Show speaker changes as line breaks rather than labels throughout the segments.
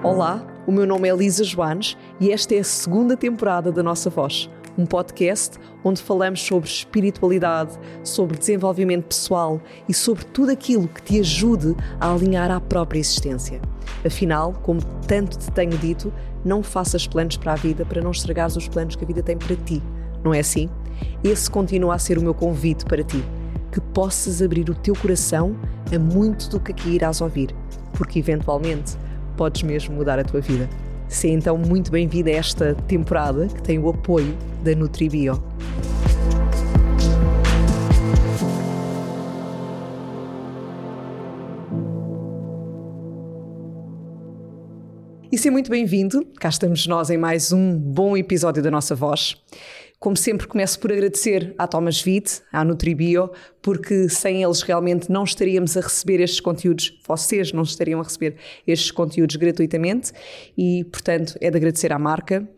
Olá, o meu nome é Elisa Joanes e esta é a segunda temporada da Nossa Voz, um podcast onde falamos sobre espiritualidade, sobre desenvolvimento pessoal e sobre tudo aquilo que te ajude a alinhar à própria existência. Afinal, como tanto te tenho dito, não faças planos para a vida para não estragares os planos que a vida tem para ti. Não é assim? Esse continua a ser o meu convite para ti. Que possas abrir o teu coração a muito do que aqui irás ouvir, porque eventualmente podes mesmo mudar a tua vida. Seja então muito bem-vindo a esta temporada que tem o apoio da Nutribio. E seja muito bem-vindo, cá estamos nós em mais um bom episódio da nossa voz. Como sempre, começo por agradecer à Thomas Vite, à Nutribio, porque sem eles realmente não estaríamos a receber estes conteúdos, vocês não estariam a receber estes conteúdos gratuitamente e, portanto, é de agradecer à marca.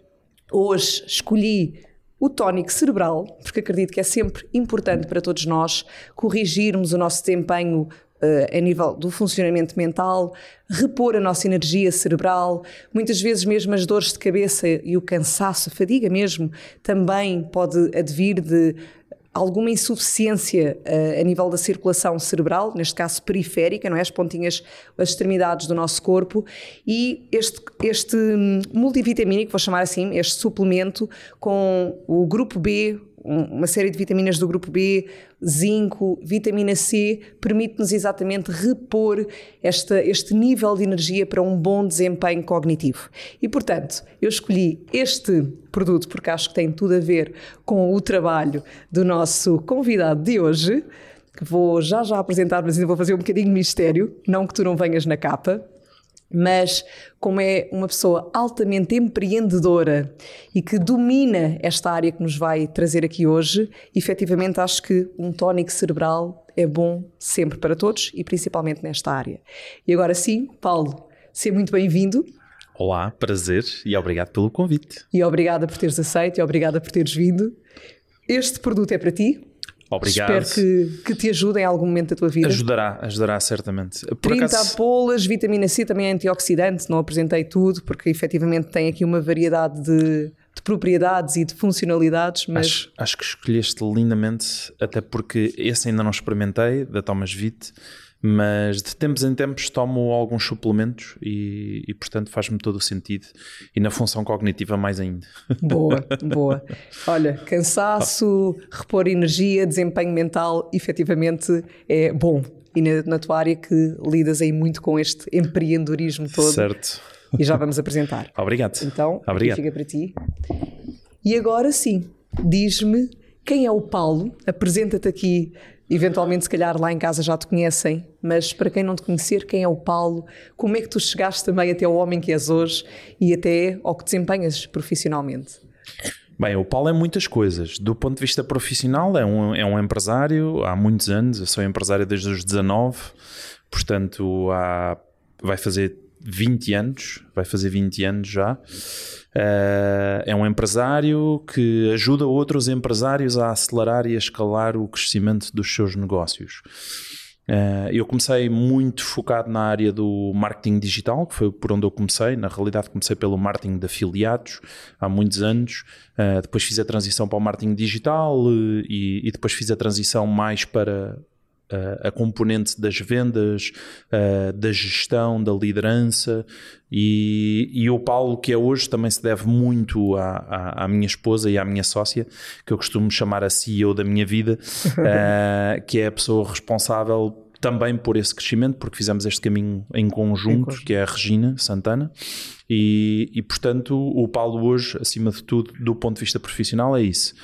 Hoje escolhi o tónico cerebral, porque acredito que é sempre importante para todos nós corrigirmos o nosso desempenho uh, a nível do funcionamento mental, repor a nossa energia cerebral, muitas vezes mesmo as dores de cabeça e o cansaço, a fadiga mesmo, também pode advir de alguma insuficiência uh, a nível da circulação cerebral, neste caso periférica, não é? As pontinhas, as extremidades do nosso corpo. E este, este multivitamínico, vou chamar assim, este suplemento com o grupo B, uma série de vitaminas do grupo B, zinco, vitamina C, permite-nos exatamente repor esta, este nível de energia para um bom desempenho cognitivo. E, portanto, eu escolhi este produto porque acho que tem tudo a ver com o trabalho do nosso convidado de hoje, que vou já já apresentar, mas ainda vou fazer um bocadinho de mistério, não que tu não venhas na capa mas como é uma pessoa altamente empreendedora e que domina esta área que nos vai trazer aqui hoje, efetivamente acho que um tónico cerebral é bom sempre para todos e principalmente nesta área. E agora sim, Paulo, seja muito bem-vindo.
Olá, prazer e obrigado pelo convite.
E obrigada por teres aceito e obrigada por teres vindo. Este produto é para ti,
Obrigado.
Espero que, que te ajude em algum momento da tua vida.
Ajudará, ajudará certamente.
Por 30 acaso... apolas, vitamina C também é antioxidante, não apresentei tudo, porque efetivamente tem aqui uma variedade de, de propriedades e de funcionalidades, mas...
Acho, acho, que escolheste lindamente, até porque esse ainda não experimentei, da Thomas Vite, mas de tempos em tempos tomo alguns suplementos e, e portanto faz-me todo o sentido e na função cognitiva mais ainda.
Boa, boa. Olha, cansaço, repor energia, desempenho mental, efetivamente é bom. E na, na tua área que lidas aí muito com este empreendedorismo todo.
Certo.
E já vamos apresentar.
Obrigado.
Então,
Obrigado.
fica para ti. E agora sim, diz-me quem é o Paulo? Apresenta-te aqui Eventualmente, se calhar lá em casa já te conhecem, mas para quem não te conhecer, quem é o Paulo? Como é que tu chegaste também até ao homem que és hoje e até ao que desempenhas profissionalmente?
Bem, o Paulo é muitas coisas. Do ponto de vista profissional, é um, é um empresário há muitos anos. Eu sou empresário desde os 19, portanto, há, vai fazer 20 anos, vai fazer 20 anos já. Uh, é um empresário que ajuda outros empresários a acelerar e a escalar o crescimento dos seus negócios. Uh, eu comecei muito focado na área do marketing digital, que foi por onde eu comecei. Na realidade, comecei pelo marketing de afiliados há muitos anos. Uh, depois fiz a transição para o marketing digital e, e depois fiz a transição mais para a componente das vendas, da gestão, da liderança. E, e, o Paulo que é hoje também se deve muito à, à, à, minha esposa e à minha sócia, que eu costumo chamar a CEO da minha vida, uh, que é a pessoa responsável também por esse crescimento, porque fizemos este caminho em conjunto, que é a Regina Santana, e, e, portanto o Paulo hoje, acima de tudo, do ponto de vista profissional, é isso.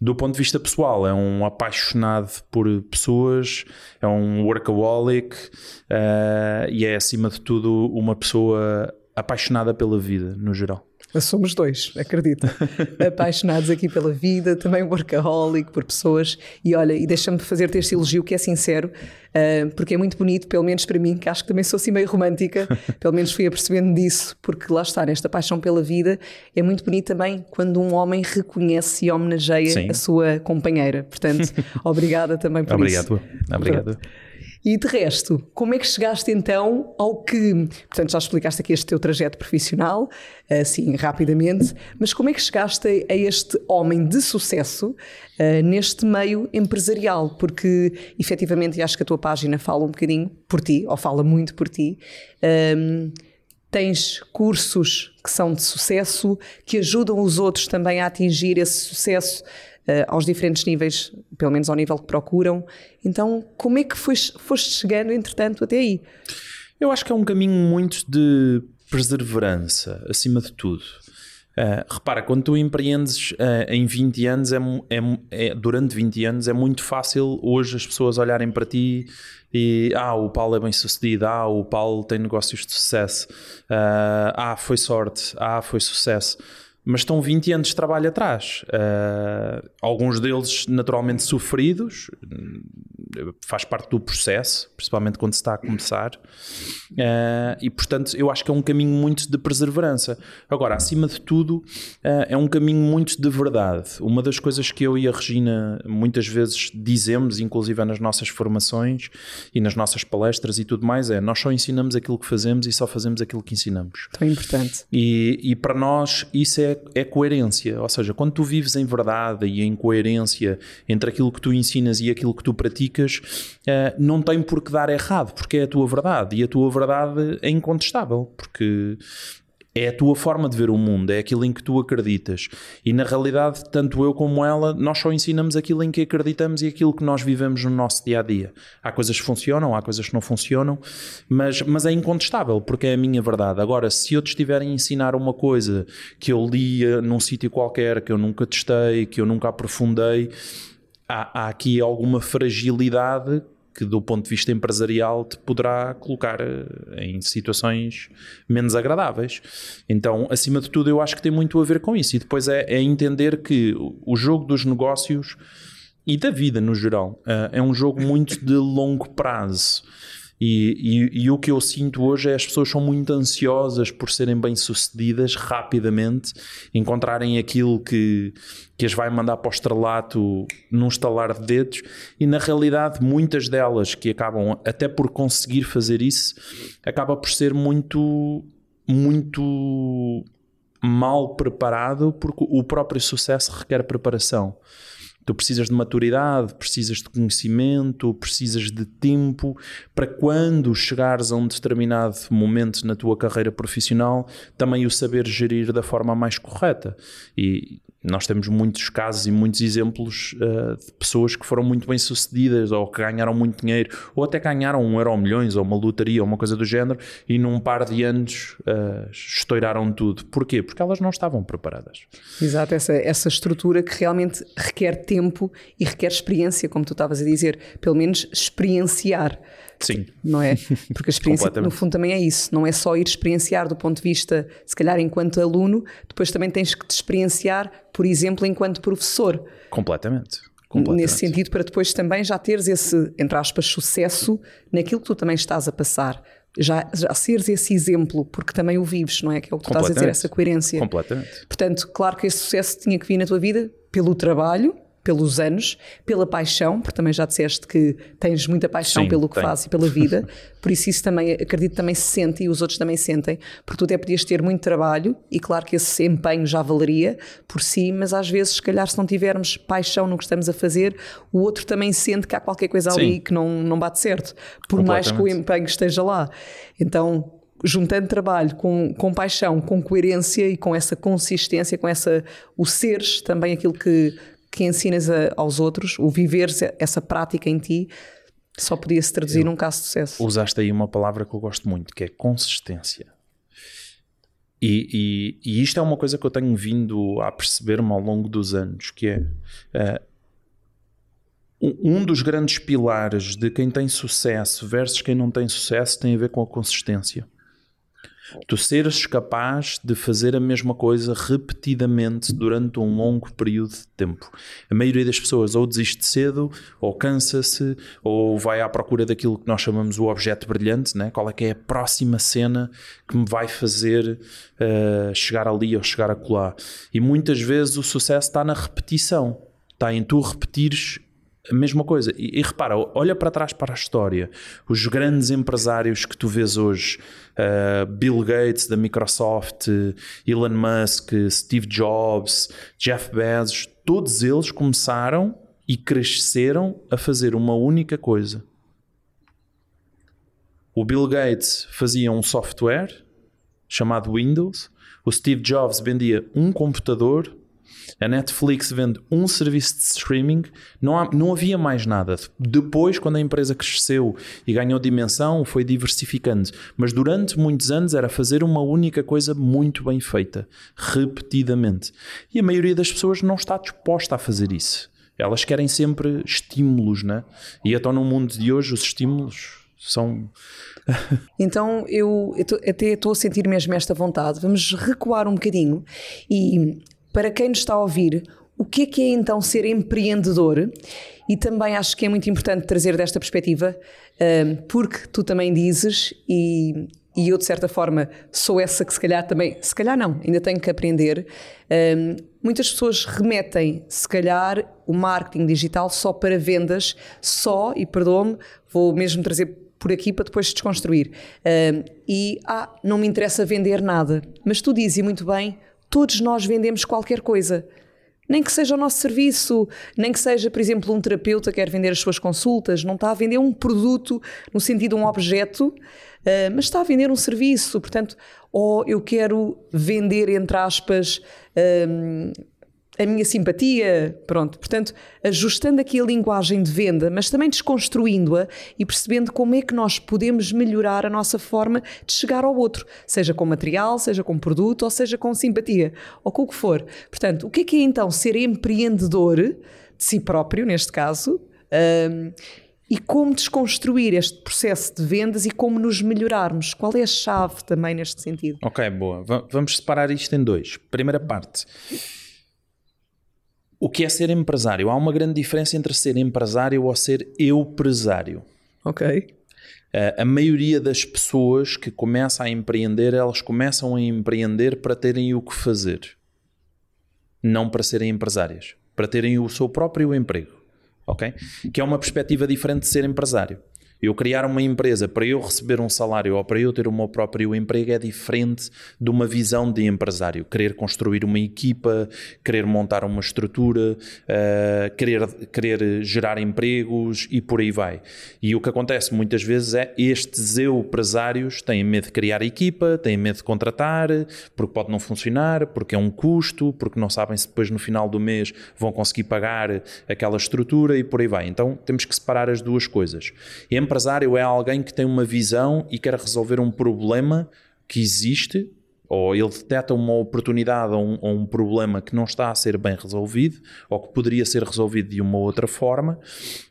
Do ponto de vista pessoal, é um apaixonado por pessoas, é um workaholic uh, e é, acima de tudo, uma pessoa apaixonada pela vida, no geral.
Somos dois, acredita. Apaixonados aqui pela vida, também workaholic por pessoas. E olha, e deixa-me fazer-te este elogio que é sincero, uh, porque é muito bonito, pelo menos para mim, que acho que também sou assim meio romântica, pelo menos fui apercebendo disso, porque lá está, nesta paixão pela vida, é muito bonito também quando um homem reconhece e homenageia Sim. a sua companheira. Portanto, obrigada também por
Obrigado.
isso.
Obrigado. Obrigado.
E de resto, como é que chegaste então ao que. Portanto, já explicaste aqui este teu trajeto profissional, assim rapidamente, mas como é que chegaste a este homem de sucesso uh, neste meio empresarial? Porque efetivamente, acho que a tua página fala um bocadinho por ti, ou fala muito por ti. Um, ehm, tens cursos que são de sucesso, que ajudam os outros também a atingir esse sucesso aos diferentes níveis, pelo menos ao nível que procuram. Então, como é que foste, foste chegando, entretanto, até aí?
Eu acho que é um caminho muito de perseverança, acima de tudo. Uh, repara, quando tu empreendes uh, em 20 anos, é, é, é, durante 20 anos, é muito fácil hoje as pessoas olharem para ti e ah, o Paulo é bem sucedido, ah, o Paulo tem negócios de sucesso, uh, ah, foi sorte, ah, foi sucesso mas estão 20 anos de trabalho atrás. Uh, alguns deles naturalmente sofridos, faz parte do processo, principalmente quando se está a começar. Uh, e portanto, eu acho que é um caminho muito de perseverança. Agora, acima de tudo, uh, é um caminho muito de verdade. Uma das coisas que eu e a Regina muitas vezes dizemos, inclusive nas nossas formações e nas nossas palestras e tudo mais, é nós só ensinamos aquilo que fazemos e só fazemos aquilo que ensinamos.
Tão importante.
E, e para nós isso é é, coerência. Ou seja, quando tu vives em verdade e em coerência entre aquilo que tu ensinas e aquilo que tu praticas, uh, não tem por que dar errado, porque é a tua verdade. E a tua verdade é incontestável, porque é a tua forma de ver o mundo, é aquilo em que tu acreditas. E na realidade, tanto eu como ela, nós só ensinamos aquilo em que acreditamos e aquilo que nós vivemos no nosso dia a dia. Há coisas que funcionam, há coisas que não funcionam, mas, mas é incontestável, porque é a minha verdade. Agora, se eu te estiver a ensinar uma coisa que eu lia num sítio qualquer, que eu nunca testei, que eu nunca aprofundei, há, há aqui alguma fragilidade que do ponto de vista empresarial te poderá colocar eh, em situações menos agradáveis. Então, acima de tudo, eu acho que tem muito a ver com isso. E depois é, é entender que o jogo dos negócios e da vida no geral eh, é um jogo muito de longo prazo. E, e, e, o que eu sinto hoje é as pessoas são muito ansiosas por serem bem-sucedidas rapidamente, encontrarem aquilo que, que as vai mandar para o estrelato num estalar de dedos, e na realidade, muitas delas que acabam até por conseguir fazer isso, acaba por ser muito, muito mal preparado, porque o próprio sucesso requer preparação. Tu precisas de maturidade, precisas de conhecimento, precisas de tempo para quando chegares a um determinado momento na tua carreira profissional, também o saber gerir da forma mais correta. E nós temos muitos casos e muitos exemplos uh, de pessoas que foram muito bem sucedidas ou que ganharam muito dinheiro ou até ganharam um euro milhões ou uma lotaria ou uma coisa do género e num par de anos uh, estouraram tudo. Porquê? Porque elas não estavam preparadas.
Exato, essa, essa estrutura que realmente requer tempo e requer experiência, como tu estavas a dizer, pelo menos experienciar.
Sim.
Não é? Porque a experiência, no fundo, também é isso. Não é só ir experienciar do ponto de vista, se calhar, enquanto aluno, depois também tens que te experienciar, por exemplo, enquanto professor.
Completamente.
Nesse sentido, para depois também já teres esse, entre aspas, sucesso naquilo que tu também estás a passar. Já, já seres esse exemplo, porque também o vives, não é? Que é o que tu estás a dizer, essa coerência.
Completamente.
Portanto, claro que esse sucesso tinha que vir na tua vida pelo trabalho, pelos anos, pela paixão, porque também já disseste que tens muita paixão Sim, pelo que fazes e pela vida, por isso isso também, acredito, também se sente e os outros também sentem, porque tu até podias ter muito trabalho e claro que esse empenho já valeria por si, mas às vezes, se calhar, se não tivermos paixão no que estamos a fazer, o outro também sente que há qualquer coisa Sim. ali que não, não bate certo, por mais que o empenho esteja lá. Então, juntando trabalho com, com paixão, com coerência e com essa consistência, com essa o seres também aquilo que que ensinas a, aos outros, o viver essa prática em ti, só podia se traduzir eu, num caso de sucesso.
Usaste aí uma palavra que eu gosto muito, que é consistência. E, e, e isto é uma coisa que eu tenho vindo a perceber-me ao longo dos anos, que é uh, um dos grandes pilares de quem tem sucesso versus quem não tem sucesso tem a ver com a consistência. Tu seres capaz de fazer a mesma coisa repetidamente durante um longo período de tempo. A maioria das pessoas ou desiste cedo, ou cansa-se, ou vai à procura daquilo que nós chamamos o objeto brilhante, né? qual é que é a próxima cena que me vai fazer uh, chegar ali ou chegar acolá. E muitas vezes o sucesso está na repetição, está em tu repetires a mesma coisa. E, e, repara, olha para trás para a história. Os grandes empresários que tu vês hoje, uh, Bill Gates da Microsoft, Elon Musk, Steve Jobs, Jeff Bezos, todos eles começaram e cresceram a fazer uma única coisa. O Bill Gates fazia um software chamado Windows, o Steve Jobs vendia um computador a Netflix vende um serviço de streaming, não, há, não havia mais nada. Depois, quando a empresa cresceu e ganhou dimensão, foi diversificando. Mas durante muitos anos era fazer uma única coisa muito bem feita, repetidamente. E a maioria das pessoas não está disposta a fazer isso. Elas querem sempre estímulos, né? E então no mundo de hoje os estímulos são.
então eu, eu tô, até estou a sentir mesmo esta vontade. Vamos recuar um bocadinho e para quem nos está a ouvir, o que é que é então ser empreendedor? E também acho que é muito importante trazer desta perspectiva, porque tu também dizes, e, e eu de certa forma sou essa que se calhar também, se calhar não, ainda tenho que aprender. Muitas pessoas remetem, se calhar, o marketing digital só para vendas, só, e perdoa-me, vou mesmo trazer por aqui para depois desconstruir. E, ah, não me interessa vender nada. Mas tu dizes muito bem todos nós vendemos qualquer coisa. Nem que seja o nosso serviço, nem que seja, por exemplo, um terapeuta que quer vender as suas consultas, não está a vender um produto no sentido de um objeto, uh, mas está a vender um serviço. Portanto, ou eu quero vender, entre aspas, um, a minha simpatia, pronto. Portanto, ajustando aqui a linguagem de venda, mas também desconstruindo-a e percebendo como é que nós podemos melhorar a nossa forma de chegar ao outro, seja com material, seja com produto, ou seja com simpatia, ou com o que for. Portanto, o que é que é então ser empreendedor de si próprio, neste caso, um, e como desconstruir este processo de vendas e como nos melhorarmos? Qual é a chave também neste sentido?
Ok, boa. V vamos separar isto em dois. Primeira parte o que é ser empresário? Há uma grande diferença entre ser empresário ou ser eu-presário.
Ok.
Uh, a maioria das pessoas que começam a empreender, elas começam a empreender para terem o que fazer, não para serem empresárias, para terem o seu próprio emprego, ok? Que é uma perspectiva diferente de ser empresário. Eu criar uma empresa para eu receber um salário ou para eu ter o meu próprio emprego é diferente de uma visão de empresário. Querer construir uma equipa, querer montar uma estrutura, uh, querer, querer gerar empregos e por aí vai. E o que acontece muitas vezes é estes empresários têm medo de criar equipa, têm medo de contratar, porque pode não funcionar, porque é um custo, porque não sabem se depois no final do mês vão conseguir pagar aquela estrutura e por aí vai. Então temos que separar as duas coisas empresário é alguém que tem uma visão e quer resolver um problema que existe, ou ele detecta uma oportunidade ou um, ou um, problema que não está a ser bem resolvido, ou que poderia ser resolvido de uma outra forma,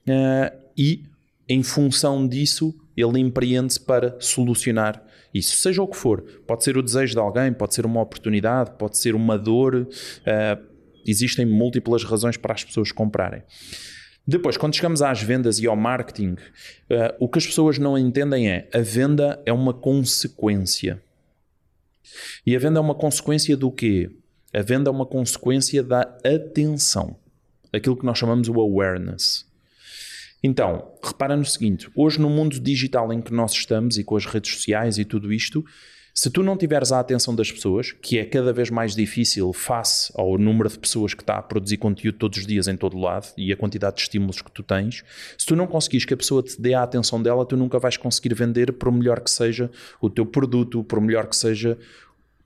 uh, e em função disso ele empreende-se para solucionar isso, seja o que for. Pode ser o desejo de alguém, pode ser uma oportunidade, pode ser uma dor. Uh, existem múltiplas razões para as pessoas comprarem. Depois, quando chegamos às vendas e ao marketing, uh, o que as pessoas não entendem é a venda é uma consequência. E a venda é uma consequência do quê? A venda é uma consequência da atenção. Aquilo que nós chamamos o awareness. Então, repara no seguinte: hoje, no mundo digital em que nós estamos e com as redes sociais e tudo isto, se tu não tiveres a atenção das pessoas, que é cada vez mais difícil face ao número de pessoas que está a produzir conteúdo todos os dias em todo lado e a quantidade de estímulos que tu tens, se tu não conseguires que a pessoa te dê a atenção dela, tu nunca vais conseguir vender por melhor que seja o teu produto, por melhor que seja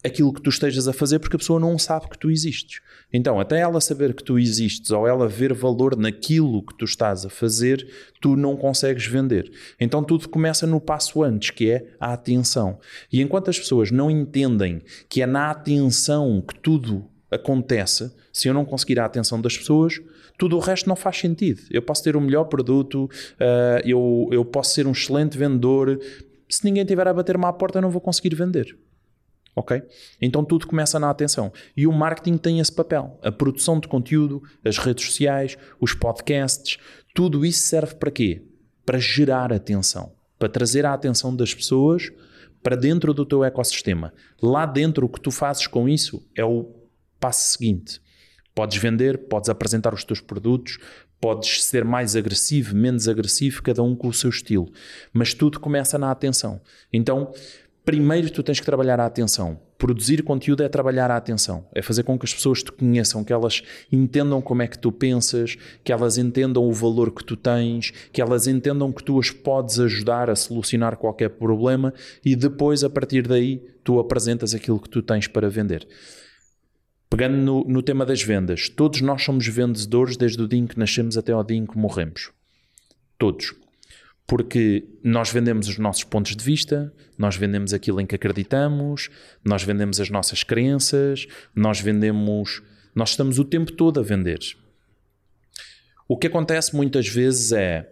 aquilo que tu estejas a fazer, porque a pessoa não sabe que tu existes. Então, até ela saber que tu existes ou ela ver valor naquilo que tu estás a fazer, tu não consegues vender. Então, tudo começa no passo antes, que é a atenção. E enquanto as pessoas não entendem que é na atenção que tudo acontece, se eu não conseguir a atenção das pessoas, tudo o resto não faz sentido. Eu posso ter o melhor produto, uh, eu, eu posso ser um excelente vendedor, se ninguém tiver a bater-me à porta, eu não vou conseguir vender ok? Então tudo começa na atenção. E o marketing tem esse papel. A produção de conteúdo, as redes sociais, os podcasts, tudo isso serve para quê? Para gerar atenção, para trazer a atenção das pessoas para dentro do teu ecossistema. Lá dentro, o que tu fazes com isso é o passo seguinte. Podes vender, podes apresentar os teus produtos, Podes ser mais agressivo, menos agressivo, cada um com o seu estilo. Mas tudo começa na atenção. Então, primeiro tu tens que trabalhar a atenção. Produzir conteúdo é trabalhar a atenção, é fazer com que as pessoas te conheçam, que elas entendam como é que tu pensas, que elas entendam o valor que tu tens, que elas entendam que tu as podes ajudar a solucionar qualquer problema e depois, a partir daí, tu apresentas aquilo que tu tens para vender. Pegando no, no tema das vendas, todos nós somos vendedores desde o dia em que nascemos até ao dia em que morremos. Todos porque nós vendemos os nossos pontos de vista, nós vendemos aquilo em que acreditamos, nós vendemos as nossas crenças, nós vendemos. Nós estamos o tempo todo a vender. O que acontece muitas vezes é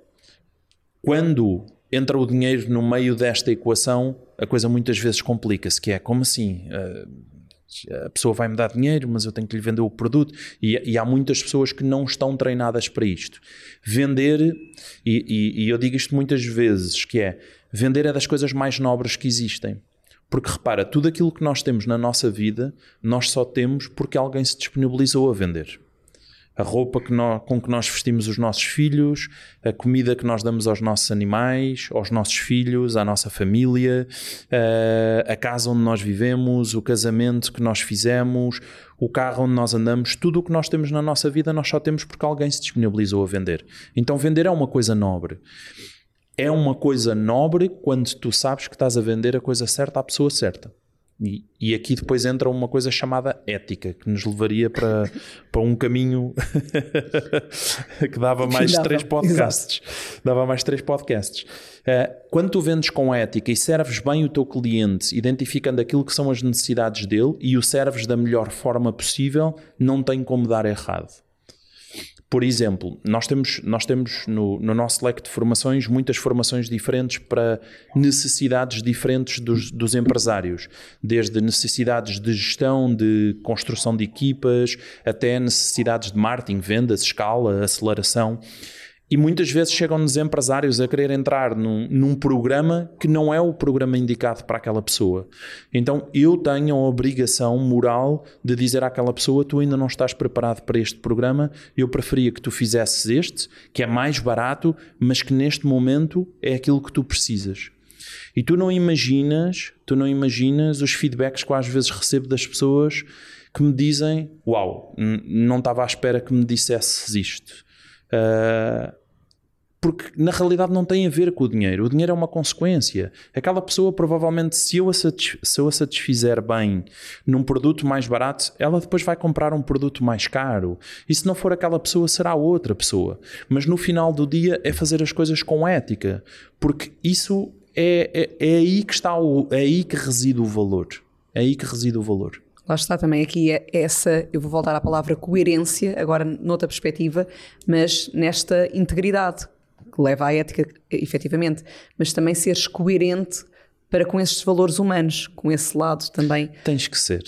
quando entra o dinheiro no meio desta equação, a coisa muitas vezes complica-se, que é como assim? Uh, a pessoa vai me dar dinheiro, mas eu tenho que lhe vender o produto. E, e há muitas pessoas que não estão treinadas para isto. Vender, e, e, e eu digo isto muitas vezes, que é vender é das coisas mais nobres que existem. Porque repara, tudo aquilo que nós temos na nossa vida, nós só temos porque alguém se disponibilizou a vender a roupa que nós, com que nós vestimos os nossos filhos, a comida que nós damos aos nossos animais, aos nossos filhos, à nossa família, a, a casa onde nós vivemos, o casamento que nós fizemos, o carro onde nós andamos, tudo o que nós temos na nossa vida nós só temos porque alguém se disponibilizou a vender. Então vender é uma coisa nobre. É uma coisa nobre quando tu sabes que estás a vender a coisa certa à pessoa certa. E, e, aqui depois entra uma coisa chamada ética, que nos levaria para, para um caminho que dava mais dava, três podcasts. Exato. Dava mais três podcasts. Uh, quando tu vendes com ética e serves bem o teu cliente, identificando aquilo que são as necessidades dele e o serves da melhor forma possível, não tem como dar errado. Por exemplo, nós temos, nós temos no, no, nosso leque de formações muitas formações diferentes para necessidades diferentes dos, dos empresários, desde necessidades de gestão, de construção de equipas, até necessidades de marketing, vendas, escala, aceleração. E muitas vezes chegam-nos empresários a querer entrar num, num, programa que não é o programa indicado para aquela pessoa. Então eu tenho a obrigação moral de dizer àquela pessoa: tu ainda não estás preparado para este programa, eu preferia que tu fizesses este, que é mais barato, mas que neste momento é aquilo que tu precisas. E tu não imaginas, tu não imaginas os feedbacks que às vezes recebo das pessoas que me dizem: Uau, não estava à espera que me dissesses isto Uh, porque na realidade não tem a ver com o dinheiro. O dinheiro é uma consequência. Aquela pessoa, provavelmente, se eu, a se eu a satisfizer bem num produto mais barato, ela depois vai comprar um produto mais caro. E se não for aquela pessoa, será outra pessoa. Mas no final do dia é fazer as coisas com ética, porque isso é, é, é aí que está o, é aí que reside o valor. É aí que reside o valor.
Lá está também aqui é essa, eu vou voltar à palavra coerência, agora noutra perspectiva, mas nesta integridade, que leva à ética, efetivamente, mas também seres coerente para com esses valores humanos, com esse lado também.
Tens que ser.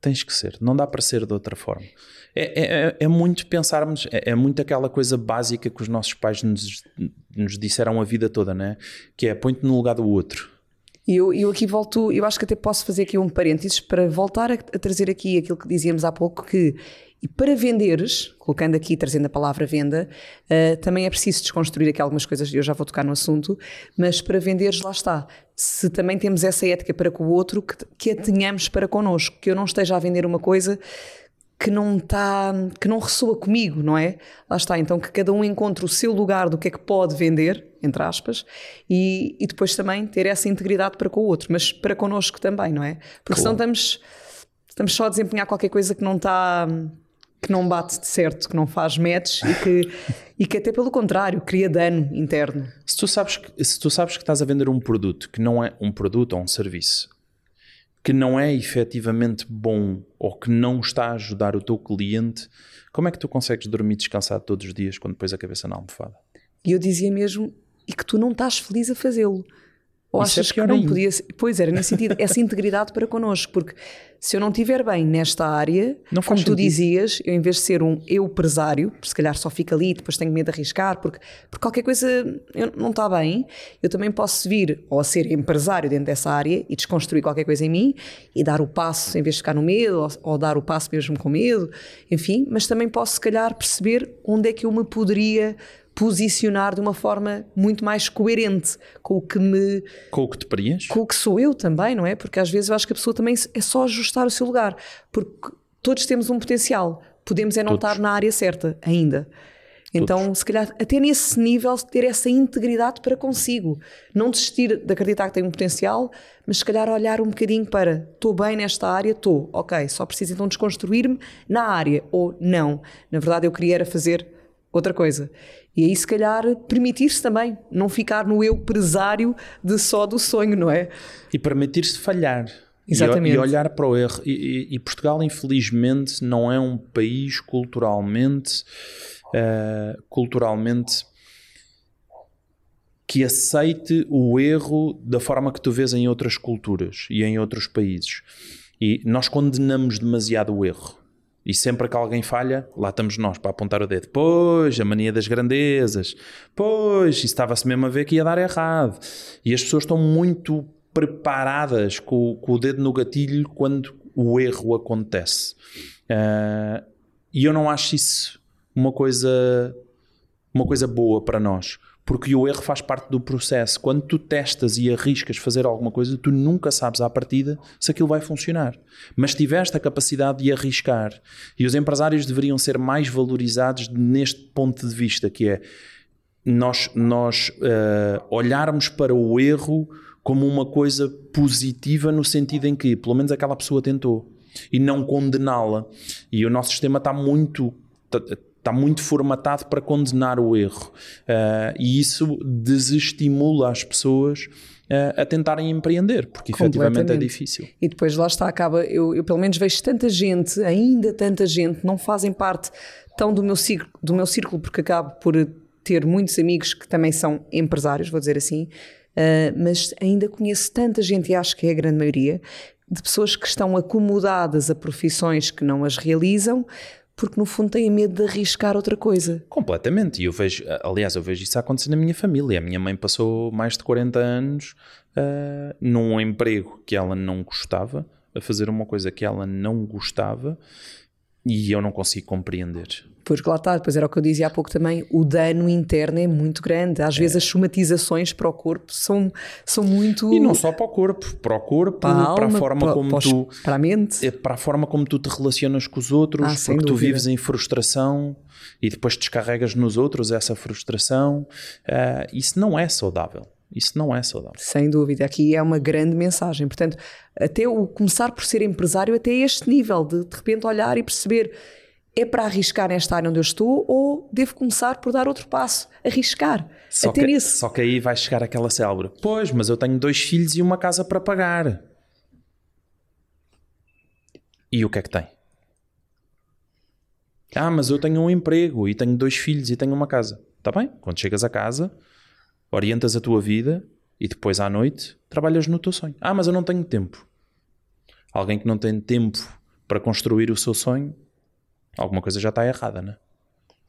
Tens que ser. Não dá para ser de outra forma. É, é, é, é muito pensarmos, é, é, muito aquela coisa básica que os nossos pais nos, nos disseram a vida toda, né? Que é põe-te no lugar do outro
e eu, eu aqui volto, eu acho que até posso fazer aqui um parênteses para voltar a, a trazer aqui aquilo que dizíamos há pouco, que e para venderes, colocando aqui, trazendo a palavra venda, uh, também é preciso desconstruir aqui algumas coisas, eu já vou tocar no assunto, mas para venderes, lá está. Se também temos essa ética para com o outro, que, que a tenhamos para connosco, que eu não esteja a vender uma coisa que não está, que não ressoa comigo, não é? Lá está, então que cada um encontre o seu lugar do que é que pode vender, entre aspas, e, e depois também ter essa integridade para com o outro, mas para connosco também, não é? Porque claro. senão estamos, estamos só a desempenhar qualquer coisa que não está que não bate de certo, que não faz match e que, e que até pelo contrário cria dano interno.
Se tu, sabes que, se tu sabes que estás a vender um produto que não é um produto ou um serviço que não é efetivamente bom ou que não está a ajudar o teu cliente, como é que tu consegues dormir descansado todos os dias quando pões a cabeça na almofada?
E eu dizia mesmo, e que tu não estás feliz a fazê-lo. Ou
Isso é
achas que
pior
não
ainda.
podia ser? Pois era, nesse sentido, essa integridade para connosco, porque se eu não estiver bem nesta área,
Não
como tu
sentido.
dizias, eu em vez de ser um eu presário, se calhar só fico ali, depois tenho medo de arriscar, porque, porque qualquer coisa eu- não está bem, eu também posso vir ou ser empresário dentro dessa área e desconstruir qualquer coisa em mim e dar o passo em vez de ficar no medo, ou, ou dar o passo mesmo com medo, enfim, mas também posso se calhar perceber onde é que eu me poderia posicionar de uma forma muito mais coerente com o que me
Com o que te preenche.
com o que sou eu também, não é? Porque às vezes eu acho que a pessoa também é só ajustar o seu lugar, porque todos temos um potencial, podemos é não
Todos.
estar na área certa ainda. Então, se calhar, até nesse nível, ter essa integridade para consigo. Não desistir de acreditar que tenho um potencial, mas se calhar olhar um bocadinho para estou bem nesta área, estou, ok, só preciso então desconstruir-me na área, ou não. Na verdade, eu queria era fazer outra coisa. E aí, se calhar, permitir-se também, não ficar no eu presário de só do sonho, não é?
E permitir-se falhar. E-
Exatamente.
E, olhar para o erro. E, e- e Portugal, infelizmente, não é um país culturalmente, eh, culturalmente que aceite o erro da forma que tu vês em outras culturas e em outros países. E nós condenamos demasiado o erro. E sempre que alguém falha, lá estamos nós para apontar o dedo. Pois, a mania das grandezas. Pois, isso estava-se mesmo a ver que ia dar errado. E as pessoas estão muito preparadas com, com o dedo no gatilho quando o erro acontece. Ah, e eu não acho isso uma coisa uma coisa boa para nós. Porque o erro faz parte do processo. Quando tu testas e arriscas fazer alguma coisa, tu nunca sabes à partida se aquilo vai funcionar. Mas tiveste a capacidade de arriscar. E os empresários deveriam ser mais valorizados neste ponto de vista, que é nós, nós eh, olharmos para o erro como uma coisa positiva no sentido em que, pelo menos aquela pessoa tentou. E não condená-la. E o nosso sistema está muito está muito formatado para condenar o erro uh, e isso desestimula as pessoas uh, a tentarem empreender, porque efetivamente é difícil.
E depois lá está, acaba, eu, eu, pelo menos vejo tanta gente, ainda tanta gente, não fazem parte tão do meu círculo, do meu círculo porque acabo por ter muitos amigos que também são empresários, vou dizer assim, uh, mas ainda conheço tanta gente, e acho que é a grande maioria, de pessoas que estão acomodadas a profissões que não as realizam, porque no fundo têm medo de arriscar outra coisa.
Completamente. E eu vejo, aliás, eu vejo isso acontecer na minha família. A minha mãe passou mais de 40 anos uh, num emprego que ela não gostava, a fazer uma coisa que ela não gostava e eu não consigo compreender.
Pois lá está, depois era o que eu dizia há pouco também, o dano interno é muito grande. Às é. vezes as somatizações para o corpo são, são muito.
E não só para o corpo, para o corpo, para a, alma, para a forma
para,
como
para
tu.
Para a mente.
Para a forma como tu te relacionas com os outros,
ah,
porque tu
dúvida.
vives em frustração e depois descarregas nos outros essa frustração. Uh, isso não é saudável. Isso não é saudável.
Sem dúvida, aqui é uma grande mensagem. Portanto, até o começar por ser empresário, até este nível de de repente olhar e perceber é para arriscar nesta área onde eu estou ou devo começar por dar outro passo, arriscar.
Só,
até
que,
nisso.
só que aí vai chegar aquela célebre. Pois, mas eu tenho dois filhos e uma casa para pagar. E o que é que tem? Ah, mas eu tenho um emprego e tenho dois filhos e tenho uma casa. Está bem? Quando chegas a casa, orientas a tua vida e depois à noite trabalhas no teu sonho. Ah, mas eu não tenho tempo. Alguém que não tem tempo para construir o seu sonho, alguma coisa já está errada, né?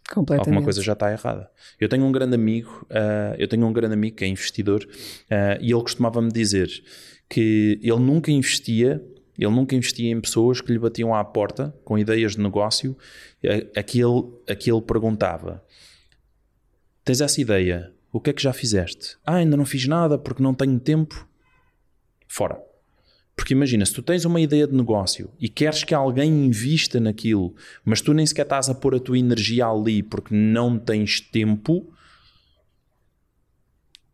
Completamente.
Alguma coisa já está errada. Eu tenho um grande amigo, uh, eu tenho um grande amigo que é investidor uh, e ele costumava-me dizer que ele nunca investia, ele nunca investia em pessoas que lhe batiam à porta com ideias de negócio, a, a, que, ele, a que ele perguntava: Tens essa ideia? O que é que já fizeste? Ah, ainda não fiz nada porque não tenho tempo. Fora. Porque imagina, se tu tens uma ideia de negócio e queres que alguém invista naquilo, mas tu nem sequer estás a pôr a tua energia ali porque não tens tempo,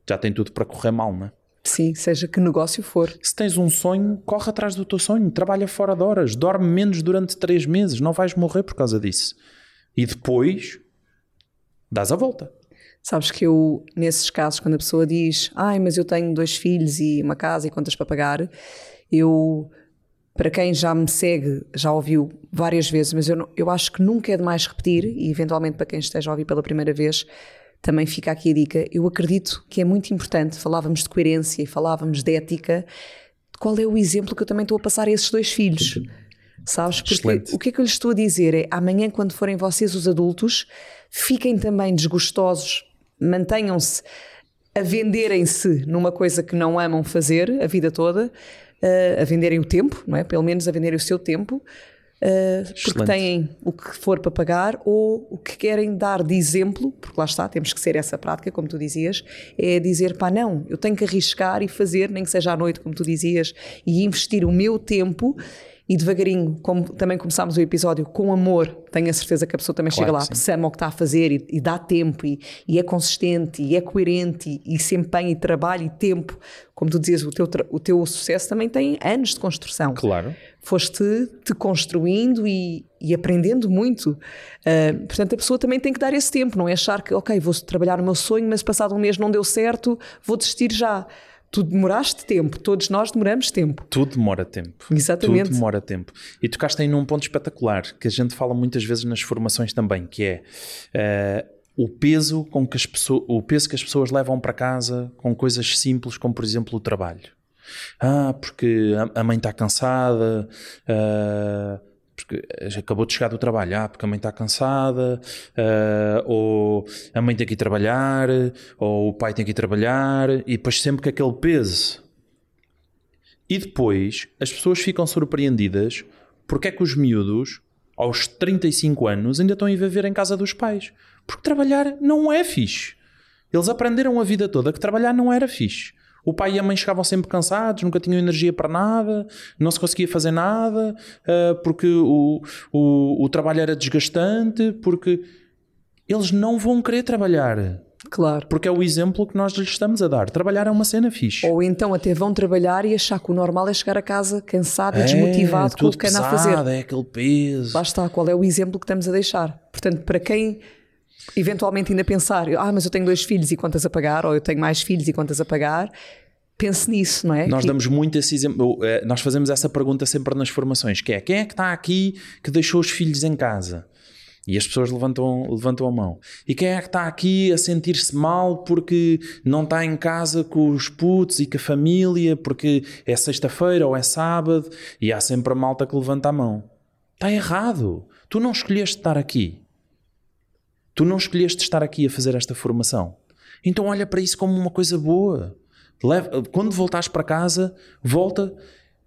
já tem tudo para correr mal, não é?
Sim, seja que negócio for.
Se tens um sonho, corre atrás do teu sonho, trabalha fora de horas, dorme menos durante três meses, não vais morrer por causa disso. E depois dás a volta.
Sabes que eu, nesses casos, quando a pessoa diz ai, mas eu tenho dois filhos e uma casa e contas para pagar, eu, para quem já me segue, já ouviu várias vezes, mas eu, eu acho que nunca é demais repetir, e eventualmente para quem esteja a ouvir pela primeira vez, também fica aqui a dica. Eu acredito que é muito importante, falávamos de coerência e falávamos de ética, qual é o exemplo que eu também estou a passar a esses dois filhos? Sabes? Porque Excelente. o que é que eu lhes estou a dizer é amanhã, quando forem vocês os adultos, fiquem também desgostosos, mantenham-se a venderem-se numa coisa que não amam fazer a vida toda, uh, a venderem o tempo, não é? Pelo menos a venderem o seu tempo, uh, porque têm o que for para pagar ou o que querem dar de exemplo, porque lá está, temos que ser essa prática, como tu dizias, é dizer, pá, não, eu tenho que arriscar e fazer, nem que seja à noite, como tu dizias, e investir o meu tempo e devagarinho, como também começámos o episódio, com amor, tenho a certeza que a pessoa também claro chega lá, ama o que está a fazer e, e dá tempo e, e, é consistente e é coerente e, e, se empenha e trabalha e tempo. Como tu dizias, o teu, o teu sucesso também tem anos de construção.
Claro.
Foste te construindo e, aprendendo muito. Uh, portanto, a pessoa também tem que dar esse tempo, não é achar que, ok, vou trabalhar o meu sonho, mas passado um mês não deu certo, vou desistir já tu demoraste tempo, todos nós demoramos tempo.
Tudo demora tempo.
Exatamente.
Tudo demora tempo. E tocaste aí num ponto espetacular, que a gente fala muitas vezes nas formações também, que é uh, o peso com que as pessoas, o peso que as pessoas levam para casa com coisas simples, como por exemplo o trabalho. Ah, porque a mãe está cansada, uh, porque acabou de chegar do trabalho, ah, porque a mãe está cansada, uh, ou a mãe tem que ir trabalhar, ou o pai tem que ir trabalhar, e depois sempre com aquele peso. E depois as pessoas ficam surpreendidas porque é que os miúdos, aos 35 anos, ainda estão a viver em casa dos pais. Porque trabalhar não é fixe. Eles aprenderam a vida toda que trabalhar não era fixe. O pai e a mãe chegavam sempre cansados, nunca tinham energia para nada, não se conseguia fazer nada, uh, porque o, o, o trabalho era desgastante, porque eles não vão querer trabalhar.
Claro.
Porque é o exemplo que nós lhes estamos a dar. Trabalhar é uma cena fixe.
Ou então até vão trabalhar e achar que o normal é chegar a casa cansado é, e desmotivado com o que a fazer.
É aquele peso.
Lá está, qual é o exemplo que estamos a deixar. Portanto, para quem eventualmente ainda pensar, ah, mas eu tenho dois filhos e contas a pagar, ou eu tenho mais filhos e contas a pagar, pense nisso, não é?
Nós damos muito esse exemplo, eh, nós fazemos essa pergunta sempre nas formações, que é, quem é que está aqui que deixou os filhos em casa? E as pessoas levantam, levantam a mão. E quem é que está aqui a sentir-se mal porque não está em casa com os putos e com a família, porque é sexta-feira ou é sábado, e há sempre a malta que levanta a mão. Está errado. Tu não escolheste estar aqui. Tu não escolheste estar aqui a fazer esta formação. Então olha para isso como uma coisa boa. Leva, quando voltares para casa, volta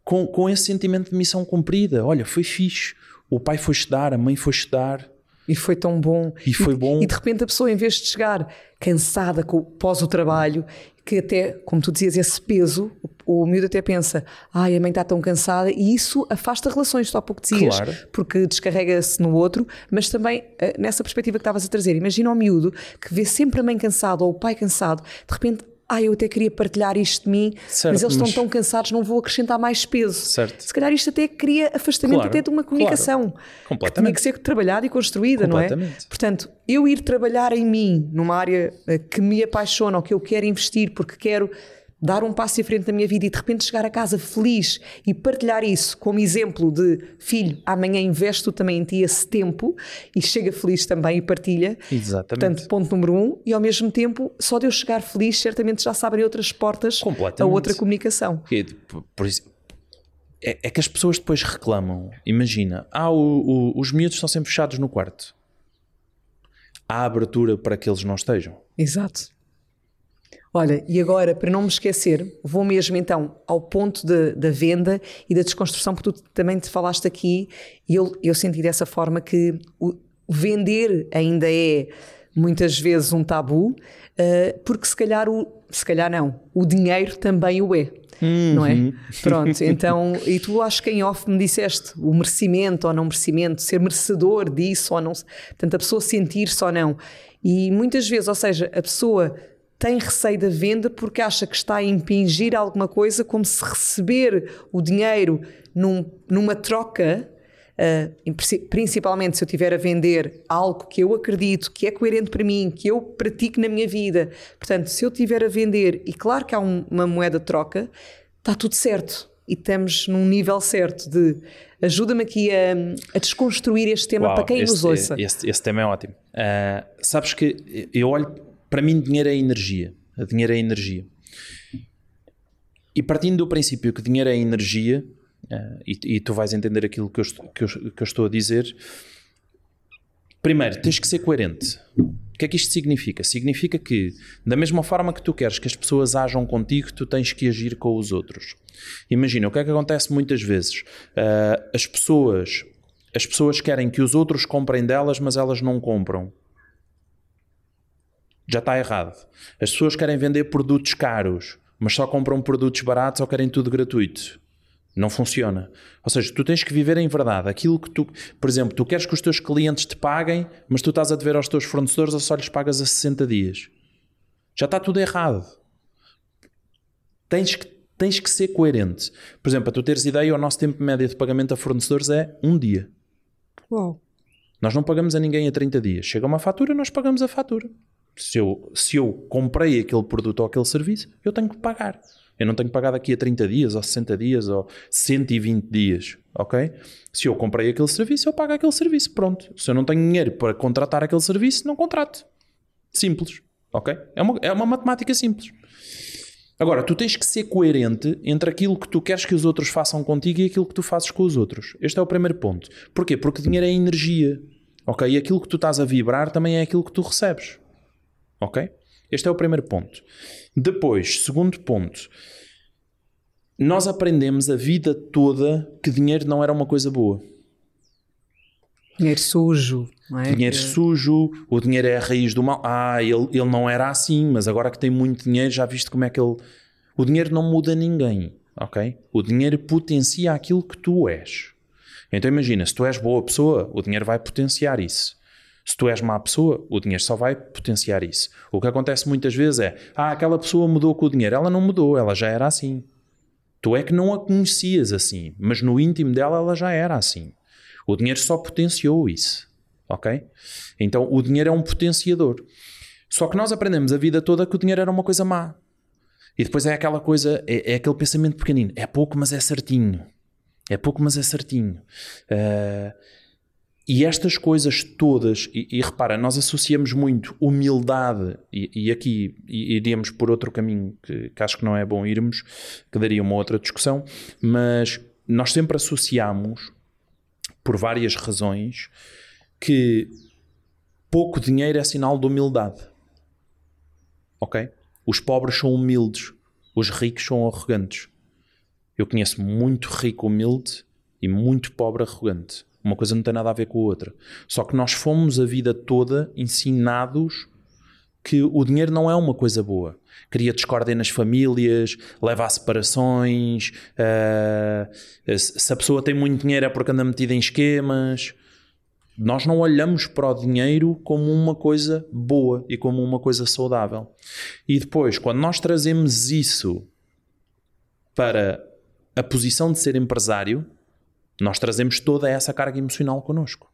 com, com esse sentimento de missão cumprida. Olha, foi fixe. O pai foi estudar, a mãe foi estudar.
E foi tão bom.
E foi bom.
E de repente a pessoa, em vez de chegar cansada com, pós o trabalho, que até, como tu dizias, esse peso, o, o miúdo até pensa, ai, a mãe está tão cansada, e isso afasta relações, tu há pouco dizias, claro. porque descarrega-se no outro, mas também eh, nessa perspectiva que estavas a trazer, imagina o miúdo que vê sempre a mãe cansada ou o pai cansado, de repente ah, eu até queria partilhar isto de mim, certo, mas eles mas... estão tão cansados, não vou acrescentar mais peso.
Certo.
Se calhar isto até cria afastamento
claro,
até de uma comunicação.
Claro. Completamente.
Que tinha que ser trabalhada e construída, não é? Portanto, eu ir trabalhar em mim, numa área eh, que me apaixona ou que eu quero investir porque quero dar um passo em frente na minha vida e de repente chegar a casa feliz e partilhar isso como exemplo de filho, amanhã investo também em ti esse tempo e chega feliz também e partilha.
Exatamente.
Portanto, ponto número um, e ao mesmo tempo, só de eu chegar feliz, certamente já sabem outras portas a outra comunicação.
É, por isso, é, é, que as pessoas depois reclamam. Imagina, ah, o, o, os miúdos estão sempre fechados no quarto. Há abertura para que eles não estejam.
Exato. Olha, e agora, para não me esquecer, vou mesmo então ao ponto de, da venda e da desconstrução, porque tu também te falaste aqui, e eu, eu senti dessa forma que o vender ainda é muitas vezes um tabu, uh, porque se calhar, o, se calhar não, o dinheiro também o é. Uhum. Não é? Uhum. Pronto, então, e tu acho que em off me disseste o merecimento ou não merecimento, ser merecedor disso ou não, portanto, a pessoa sentir-se ou não. E muitas vezes, ou seja, a pessoa tem receio da venda porque acha que está a impingir alguma coisa, como se receber o dinheiro num, numa troca, uh, principalmente se eu estiver a vender algo que eu acredito, que é coerente para mim, que eu pratico na minha vida. Portanto, se eu estiver a vender, e claro que há um, uma moeda de troca, está tudo certo. E estamos num nível certo de ajuda-me aqui a, a, desconstruir este tema
Uau,
para quem
este,
nos ouça.
Este, este tema é ótimo. Uh, sabes que eu olho para mim, dinheiro é energia. Dinheiro é energia. E partindo do princípio que dinheiro é energia, uh, e, e, tu vais entender aquilo que eu, que, eu, que eu estou a dizer, primeiro, tens que ser coerente. O que é que isto significa? Significa que, da mesma forma que tu queres que as pessoas ajam contigo, tu tens que agir com os outros. Imagina, o que é que acontece muitas vezes? Uh, as pessoas as pessoas querem que os outros comprem delas, mas elas não compram. Já está errado. As pessoas querem vender produtos caros, mas só compram produtos baratos ou querem tudo gratuito. Não funciona. Ou seja, tu tens que viver em verdade. Aquilo que tu, por exemplo, tu queres que os teus clientes te paguem, mas tu estás a dever aos teus fornecedores ou só lhes pagas a 60 dias. Já está tudo errado. Tens que, tens que ser coerente. Por exemplo, para tu teres ideia, o nosso tempo médio de pagamento a fornecedores é um dia.
Uau.
Nós não pagamos a ninguém a 30 dias. Chega uma fatura, nós pagamos a fatura. Se eu, se eu comprei aquele produto ou aquele serviço, eu tenho que pagar. Eu não tenho que pagar daqui a 30 dias, ou 60 dias, ou 120 dias, ok? Se eu comprei aquele serviço, eu pago aquele serviço, pronto. Se eu não tenho dinheiro para contratar aquele serviço, não contrato. Simples, ok? É uma, é uma matemática simples. Agora, tu tens que ser coerente entre aquilo que tu queres que os outros façam contigo e aquilo que tu fazes com os outros. Este é o primeiro ponto. Porquê? Porque dinheiro é energia, ok? E aquilo que tu estás a vibrar também é aquilo que tu recebes, ok? Este é o primeiro ponto. Depois, segundo ponto, nós aprendemos a vida toda que dinheiro não era uma coisa boa.
Dinheiro sujo, não é?
Dinheiro
que...
sujo, o dinheiro é a raiz do mal. Ah, ele, ele não era assim, mas agora que tem muito dinheiro, já viste como é que ele. O dinheiro não muda ninguém, ok? O dinheiro potencia aquilo que tu és. Então imagina, se tu és boa pessoa, o dinheiro vai potenciar isso. Se tu és má pessoa, o dinheiro só vai potenciar isso. O que acontece muitas vezes é: ah, aquela pessoa mudou com o dinheiro. Ela não mudou, ela já era assim. Tu é que não a conhecias assim, mas no íntimo dela ela já era assim. O dinheiro só potenciou isso. Ok? Então o dinheiro é um potenciador. Só que nós aprendemos a vida toda que o dinheiro era uma coisa má. E depois é aquela coisa, é, é aquele pensamento pequenino: é pouco, mas é certinho. É pouco, mas é certinho. Uh, e estas coisas todas, e, e, repara, nós associamos muito humildade, e, e aqui iríamos por outro caminho que, que, acho que não é bom irmos, que daria uma outra discussão, mas nós sempre associamos, por várias razões, que pouco dinheiro é sinal de humildade. Ok? Os pobres são humildes, os ricos são arrogantes. Eu conheço muito rico humilde e muito pobre arrogante. Uma coisa não tem nada a ver com a outra. Só que nós fomos a vida toda ensinados que o dinheiro não é uma coisa boa. Cria discórdia nas famílias, leva a separações. Uh, se a pessoa tem muito dinheiro é porque anda metida em esquemas. Nós não olhamos para o dinheiro como uma coisa boa e como uma coisa saudável. E depois, quando nós trazemos isso para a posição de ser empresário, nós trazemos toda essa carga emocional connosco.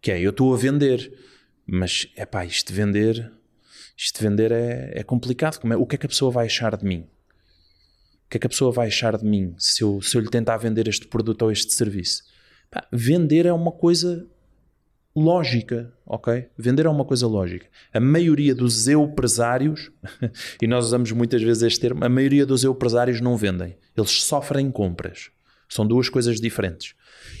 Que é, eu estou a vender, mas é pá, isto de vender, isto de vender é, é complicado. Como é, o que é que a pessoa vai achar de mim? O que é que a pessoa vai achar de mim se eu, se eu lhe tentar vender este produto ou este serviço? Pá, vender é uma coisa lógica, ok? Vender é uma coisa lógica. A maioria dos empresários, e nós usamos muitas vezes este termo, a maioria dos empresários não vendem. Eles sofrem compras. São duas coisas diferentes.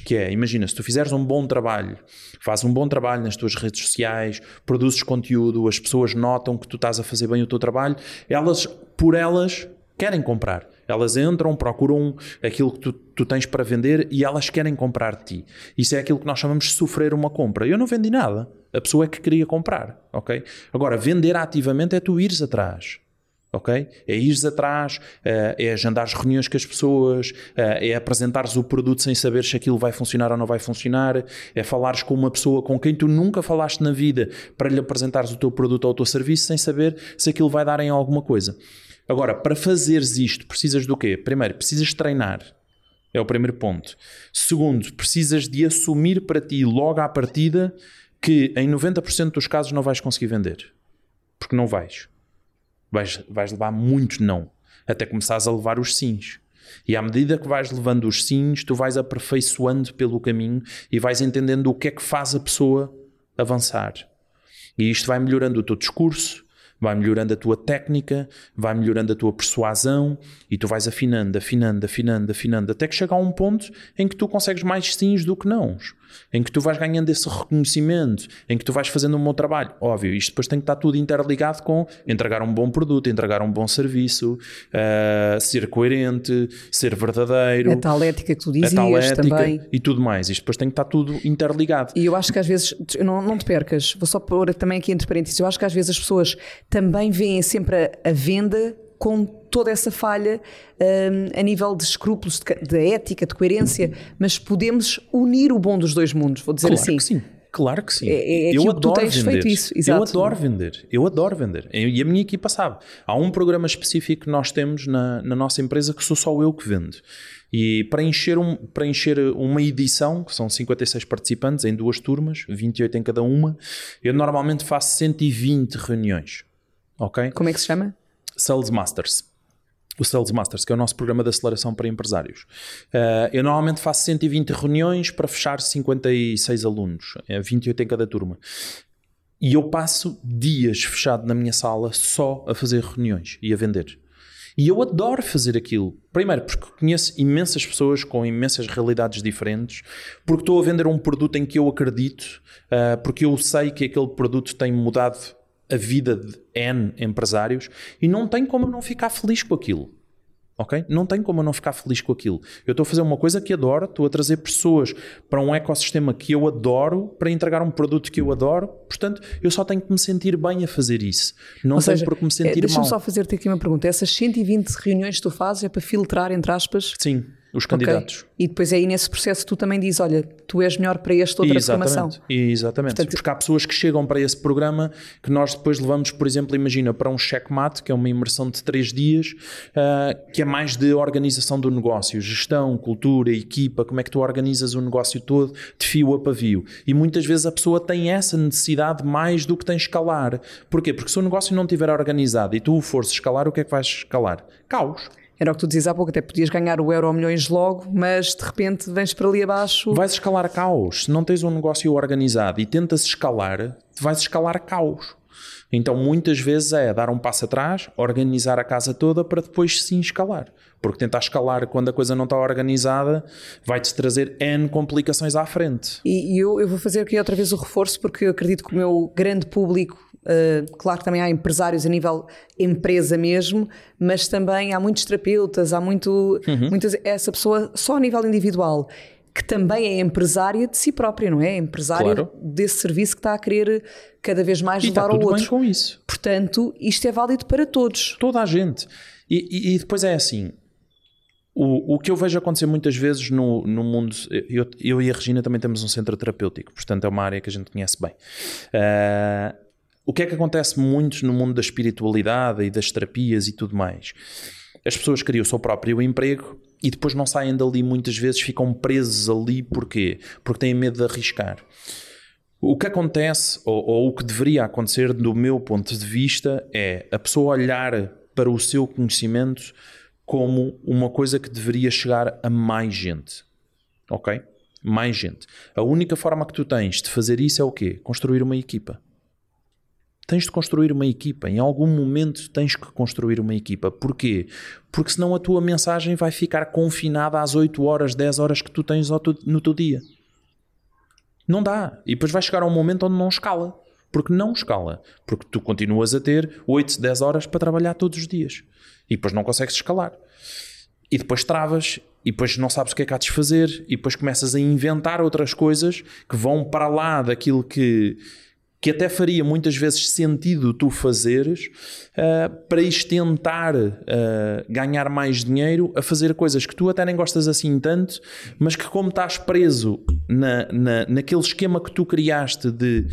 Que é, imagina, se tu fizeres um bom trabalho, fazes um bom trabalho nas tuas redes sociais, produzes conteúdo, as pessoas notam que tu estás a fazer bem o teu trabalho, elas, por elas, querem comprar. Elas entram, procuram aquilo que tu, tu, tens para vender e elas querem comprar de ti. Isso é aquilo que nós chamamos de sofrer uma compra. Eu não vendi nada. A pessoa é que queria comprar, ok? Agora, vender ativamente é tu ires atrás ok? É ires atrás, eh, é agendar reuniões com as pessoas, eh, é apresentares o produto sem saber se aquilo vai funcionar ou não vai funcionar, é falares com uma pessoa com quem tu nunca falaste na vida para lhe apresentares o teu produto ou o teu serviço sem saber se aquilo vai dar em alguma coisa. Agora, para fazeres isto, precisas do quê? Primeiro, precisas treinar. É o primeiro ponto. Segundo, precisas de assumir para ti logo à partida que em 90% dos casos não vais conseguir vender. Porque não vais. Vais, vais levar muitos não, até começares a levar os sims. E à medida que vais levando os sims, tu vais aperfeiçoando pelo caminho e vais entendendo o que é que faz a pessoa avançar. E isto vai melhorando o teu discurso, vai melhorando a tua técnica, vai melhorando a tua persuasão e tu vais afinando, afinando, afinando, afinando, até que chega a um ponto em que tu consegues mais sims do que nãos em que tu vais ganhando esse reconhecimento, em que tu vais fazendo um bom trabalho. Óbvio, isto depois tem que estar tudo interligado com entregar um bom produto, entregar um bom serviço, uh, ser coerente, ser verdadeiro.
A tal ética que tu dizias a tal ética também.
E tudo mais. Isto depois tem que estar tudo interligado.
E eu acho que às vezes, não, não te percas, vou só pôr também aqui entre parênteses, eu acho que às vezes as pessoas também veem sempre a, a venda com toda essa falha um, a nível de escrúpulos, de, de, ética, de coerência, mas podemos unir o bom dos dois mundos, vou dizer
claro
assim.
Que sim. Claro que sim.
É, é eu adoro vender. Isso,
eu adoro vender. Eu adoro vender. E a minha equipa sabe. Há um programa específico que nós temos na, na nossa empresa que sou só eu que vendo. E para encher, um, para encher uma edição, que são 56 participantes em duas turmas, 28 em cada uma, eu normalmente faço 120 reuniões. Ok?
Como é que se chama?
Sales Masters. O Sales Masters, que é o nosso programa de aceleração para empresários. Uh, eu normalmente faço 120 reuniões para fechar 56 alunos, é 28 em cada turma. E eu passo dias fechado na minha sala só a fazer reuniões e a vender. E eu adoro fazer aquilo. Primeiro, porque conheço imensas pessoas com imensas realidades diferentes, porque estou a vender um produto em que eu acredito, uh, porque eu sei que aquele produto tem mudado a vida de N empresários e não tem como eu não ficar feliz com aquilo. Ok? Não tem como eu não ficar feliz com aquilo. Eu estou a fazer uma coisa que adoro, estou a trazer pessoas para um ecossistema que eu adoro, para entregar um produto que eu adoro, portanto, eu só tenho que me sentir bem a fazer isso. Não Ou tenho seja, por que me sentir é,
deixa
mal.
Deixa-me só fazer-te aqui uma pergunta. Essas 120 reuniões que tu fazes é para filtrar, entre aspas?
Sim os candidatos. Okay.
E depois aí nesse processo tu também dizes, olha, tu és melhor para esta outra Exatamente. formação.
Exatamente. Portanto, Porque há pessoas que chegam para esse programa que nós depois levamos, por exemplo, imagina, para um checkmate, que é uma imersão de três dias, uh, que é mais de organização do negócio, gestão, cultura, equipa, como é que tu organizas o negócio todo de fio a pavio. E muitas vezes a pessoa tem essa necessidade mais do que tem escalar. Porquê? Porque se o negócio não estiver organizado e tu o fores escalar, o que é que vais escalar? Caos.
Era o que tu dizias há pouco, até podias ganhar o euro milhões logo, mas de repente vens para ali abaixo.
Vais escalar caos. Se não tens um negócio organizado e tentas escalar, vais escalar caos. Então muitas vezes é dar um passo atrás, organizar a casa toda para depois sim escalar. Porque tentar escalar quando a coisa não está organizada vai-te trazer N complicações à frente.
E, eu, eu vou fazer aqui outra vez o reforço, porque eu acredito que o meu grande público Uh, claro que também há empresários a nível empresa mesmo, mas também há muitos terapeutas, há muito, uhum. muitas, essa pessoa só a nível individual que também é empresária de si própria, não é? Empresária claro. desse serviço que está a querer cada vez mais e levar
está tudo
ao outro.
Bem com isso.
Portanto, isto é válido para todos.
Toda a gente. E, e, e depois é assim. O, o que eu vejo acontecer muitas vezes no, no mundo, eu, eu e a Regina também temos um centro terapêutico, portanto é uma área que a gente conhece bem. Uh, o que é que acontece muito no mundo da espiritualidade e das terapias e tudo mais? As pessoas criam o seu próprio emprego e depois não saem dali muitas vezes, ficam presos ali. Porquê? Porque têm medo de arriscar. O que acontece, ou, ou, o que deveria acontecer, do meu ponto de vista, é a pessoa olhar para o seu conhecimento como uma coisa que deveria chegar a mais gente. Ok? Mais gente. A única forma que tu tens de fazer isso é o quê? Construir uma equipa. Tens de construir uma equipa. Em algum momento tens que construir uma equipa. Porquê? Porque senão a tua mensagem vai ficar confinada às 8 horas, 10 horas que tu tens no teu dia. Não dá. E depois vai chegar a um momento onde não escala. Porque não escala. Porque tu continuas a ter 8, 10 horas para trabalhar todos os dias. E depois não consegues escalar. E depois travas, e depois não sabes o que é que há de fazer, e depois começas a inventar outras coisas que vão para lá daquilo que que até faria muitas vezes sentido tu fazeres uh, para tentar uh, ganhar mais dinheiro a fazer coisas que tu até nem gostas assim tanto, mas que como estás preso na, na, naquele esquema que tu criaste de,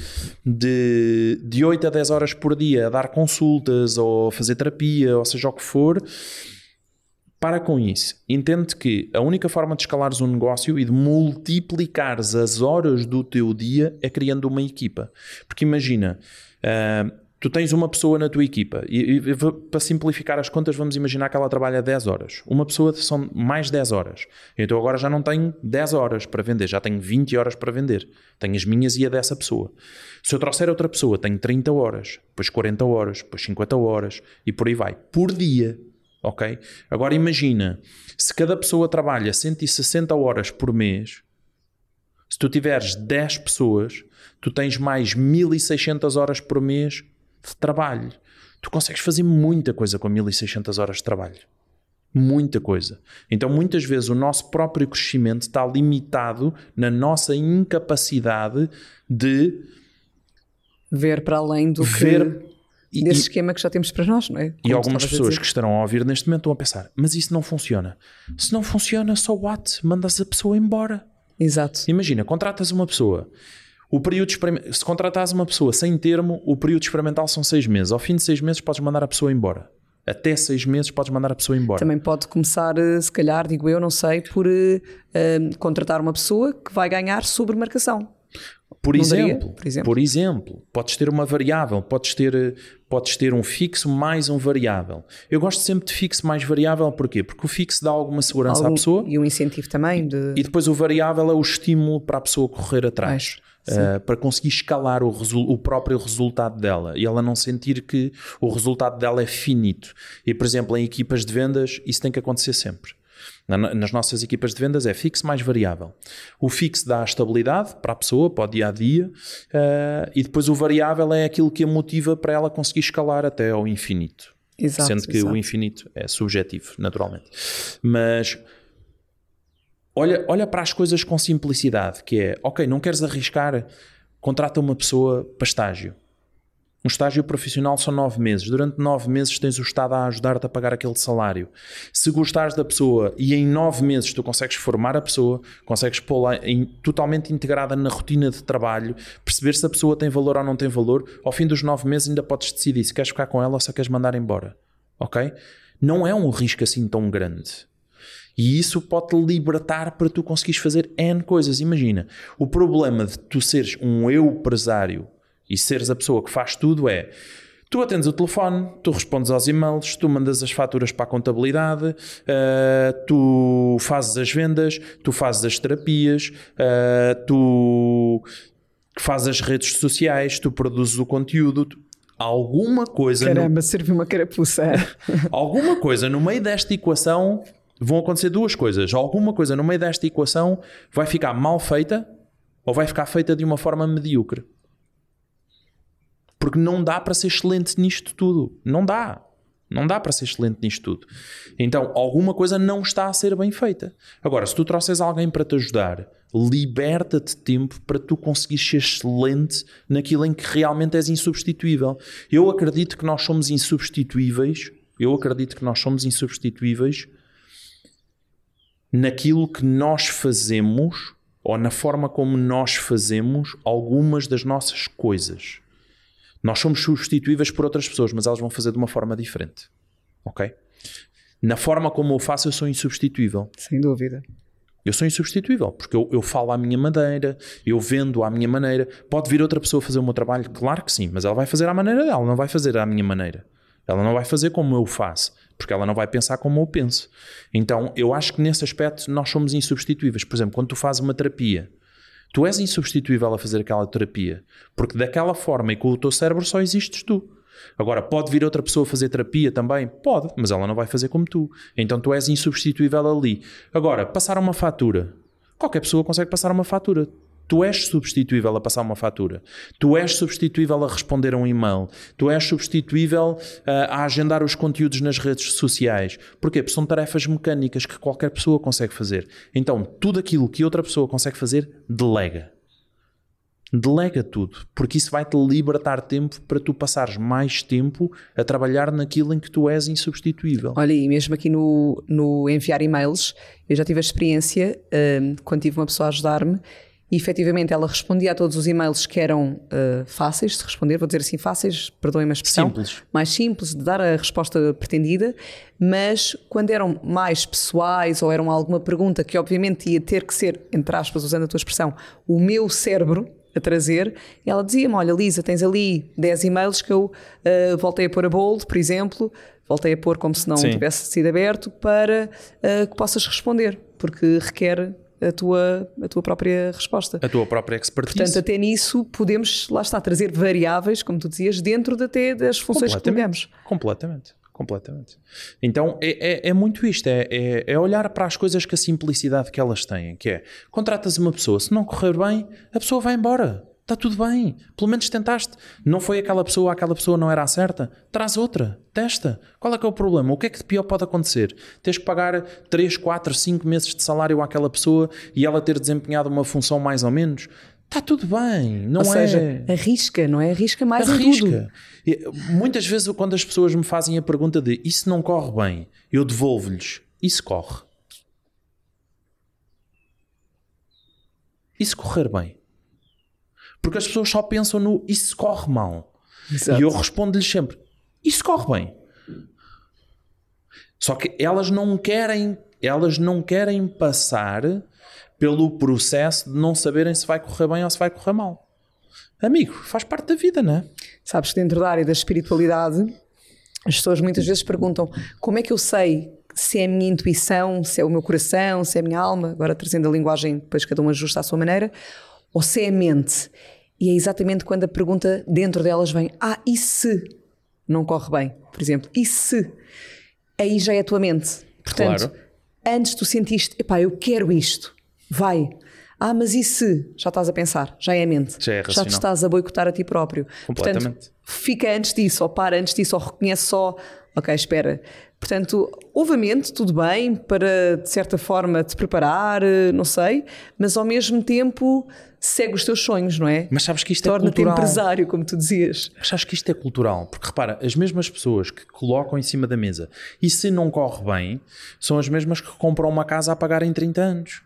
de, de 8 a 10 horas por dia a dar consultas ou fazer terapia, ou seja o que for, para com isso. Entende que a única forma de escalares um negócio e de multiplicares as horas do teu dia é criando uma equipa. Porque imagina, uh, tu tens uma pessoa na tua equipa e, e, para simplificar as contas vamos imaginar que ela trabalha 10 horas. Uma pessoa são mais 10 horas. Então agora já não tenho 10 horas para vender, já tenho 20 horas para vender. Tenho as minhas e a dessa pessoa. Se eu trouxer outra pessoa, tenho 30 horas, depois 40 horas, depois 50 horas e por aí vai. Por dia. Ok? Agora imagina, se cada pessoa trabalha 160 horas por mês, se tu tiveres 10 pessoas, tu tens mais 1600 horas por mês de trabalho. Tu consegues fazer muita coisa com 1600 horas de trabalho. Muita coisa. Então, muitas vezes, o nosso próprio crescimento está limitado na nossa incapacidade de
ver para além do ver, que, desse e, esquema que já temos para nós, não é?
Como e algumas pessoas que estarão a ouvir neste momento estão a pensar: mas isso não funciona. Se não funciona, só what? Mandas a pessoa embora.
Exato.
Imagina, contratas uma pessoa o período se contratares uma pessoa sem termo, o período experimental são seis meses. Ao fim de seis meses podes mandar a pessoa embora. Até seis meses podes mandar a pessoa embora.
Também pode começar, eh, se calhar, digo eu, não sei, por uh, contratar uma pessoa que vai ganhar sobre marcação.
Por exemplo, por exemplo, por exemplo, podes ter uma variável, podes ter, podes ter um fixo mais um variável. Eu gosto sempre de fixo mais variável, porquê? Porque o fixo dá alguma segurança Algum, à pessoa.
E um incentivo também. De...
E depois o variável é o estímulo para a pessoa correr atrás uh, para conseguir escalar o, o, próprio resultado dela e ela não sentir que o resultado dela é finito. E, por exemplo, em equipas de vendas, isso tem que acontecer sempre. Nas nossas equipas de vendas é fixo mais variável. O fixo dá estabilidade para a pessoa, para o dia a dia, uh, e depois o variável é aquilo que a motiva para ela conseguir escalar até ao infinito. Exato, Sendo que exato. o infinito é subjetivo, naturalmente. Mas olha, olha para as coisas com simplicidade, que é, ok, não queres arriscar, contrata uma pessoa para estágio. Um estágio profissional são nove meses. Durante nove meses tens o Estado a ajudar-te a pagar aquele salário. Se gostares da pessoa e em nove meses tu consegues formar a pessoa, consegues pô-la totalmente integrada na rotina de trabalho, perceber se a pessoa tem valor ou não tem valor, ao fim dos nove meses ainda podes decidir se queres ficar com ela ou se a queres mandar embora. Ok? Não é um risco assim tão grande. E isso pode-te libertar para tu conseguires fazer N coisas. Imagina, o problema de tu seres um eu empresário e seres a pessoa que faz tudo é tu atendes o telefone, tu respondes aos e-mails, tu mandas as faturas para a contabilidade, uh, tu fazes as vendas, tu fazes as terapias, uh, tu fazes as redes sociais, tu produzes o conteúdo. Tu, alguma coisa.
Caramba, no... serviu uma carapuça.
alguma coisa no meio desta equação vão acontecer duas coisas. Alguma coisa no meio desta equação vai ficar mal feita ou vai ficar feita de uma forma medíocre. Porque não dá para ser excelente nisto tudo. Não dá. Não dá para ser excelente nisto tudo. Então, alguma coisa não está a ser bem feita. Agora, se tu trouxeres alguém para te ajudar, liberta-te tempo para tu conseguires ser excelente naquilo em que realmente és insubstituível. Eu acredito que nós somos insubstituíveis. Eu acredito que nós somos insubstituíveis naquilo que nós fazemos ou na forma como nós fazemos algumas das nossas coisas. Nós somos substituíveis por outras pessoas, mas elas vão fazer de uma forma diferente. Ok? Na forma como eu faço, eu sou insubstituível.
Sem dúvida.
Eu sou insubstituível, porque eu, eu falo à minha maneira, eu vendo à minha maneira. Pode vir outra pessoa fazer o meu trabalho? Claro que sim, mas ela vai fazer à maneira dela, não vai fazer à minha maneira. Ela não vai fazer como eu faço, porque ela não vai pensar como eu penso. Então, eu acho que nesse aspecto nós somos insubstituíveis. Por exemplo, quando tu fazes uma terapia, tu és insubstituível a fazer aquela terapia, porque daquela forma e com o teu cérebro só existes tu. Agora, pode vir outra pessoa fazer terapia também? Pode, mas ela não vai fazer como tu. Então tu és insubstituível ali. Agora, passar uma fatura. Qualquer pessoa consegue passar uma fatura. Tu és substituível a passar uma fatura. Tu és substituível a responder a um e-mail. Tu és substituível uh, a agendar os conteúdos nas redes sociais. Porquê? Porque são tarefas mecânicas que qualquer pessoa consegue fazer. Então, tudo aquilo que outra pessoa consegue fazer, delega. Delega tudo, porque isso vai-te libertar tempo para tu passares mais tempo a trabalhar naquilo em que tu és insubstituível.
Olha, e mesmo aqui no, no enviar e-mails, eu já tive a experiência, um, quando tive uma pessoa a ajudar-me, e efetivamente ela respondia a todos os e-mails que eram uh, fáceis de responder, vou dizer assim, fáceis, perdoem-me a expressão,
simples.
mais simples de dar a resposta pretendida, mas quando eram mais pessoais ou eram alguma pergunta que obviamente ia ter que ser, entre aspas, usando a tua expressão, o meu cérebro a trazer, ela dizia-me: Olha, Lisa, tens ali 10 e-mails que eu uh, voltei a pôr a bold, por exemplo, voltei a pôr como se não Sim. tivesse sido aberto, para uh, que possas responder, porque requer a tua, a tua própria resposta.
A tua própria expertise.
Portanto, até nisso podemos, lá está, trazer variáveis, como tu dizias, dentro de até das funções que colocamos.
Completamente. Completamente. Então é, é, é muito isto: é, é, é, olhar para as coisas com a simplicidade que elas têm. Que é contratas uma pessoa, se não correr bem, a pessoa vai embora. Está tudo bem. Pelo menos tentaste. Não foi aquela pessoa, aquela pessoa não era a certa. Traz outra. Testa. Qual é que é o problema? O que é que de pior pode acontecer? Tens que pagar 3, 4, 5 meses de salário àquela pessoa e ela ter desempenhado uma função mais ou menos? Está tudo bem, não
ou
é?
seja, arrisca, não é? Arrisca mais arrisca.
em tudo. Muitas vezes quando as pessoas me fazem a pergunta de isso não corre bem, eu devolvo-lhes, isso corre. Isso correr bem. Porque as pessoas só pensam no isso corre mal. Exato. E eu respondo-lhes sempre, isso corre bem. Só que elas não querem, elas não querem passar pelo processo de não saberem se vai correr bem ou se vai correr mal. Amigo, faz parte da vida, não é?
Sabes que dentro da área da espiritualidade, as pessoas muitas vezes perguntam como é que eu sei se é a minha intuição, se é o meu coração, se é a minha alma, agora trazendo a linguagem, depois cada um ajusta à sua maneira, ou se é a mente. E é exatamente quando a pergunta dentro delas vem: Ah, e se não corre bem? Por exemplo, e se? Aí já é a tua mente. Portanto, claro. antes tu sentiste, epá, eu quero isto vai. Ah, mas e se? Já estás a pensar, já é a mente.
Já, é
já te estás a boicotar a ti próprio.
Completamente.
Portanto, fica antes disso, ou para antes disso, ou reconhece só, ok, espera. Portanto, obviamente, tudo bem para, de certa forma, te preparar, não sei, mas ao mesmo tempo segue os teus sonhos, não é?
Mas sabes que isto é Torna-te é cultural.
empresário, como tu dizias.
Mas sabes que isto é cultural, porque repara, as mesmas pessoas que colocam em cima da mesa e se não corre bem, são as mesmas que compram uma casa a pagar em 30 anos.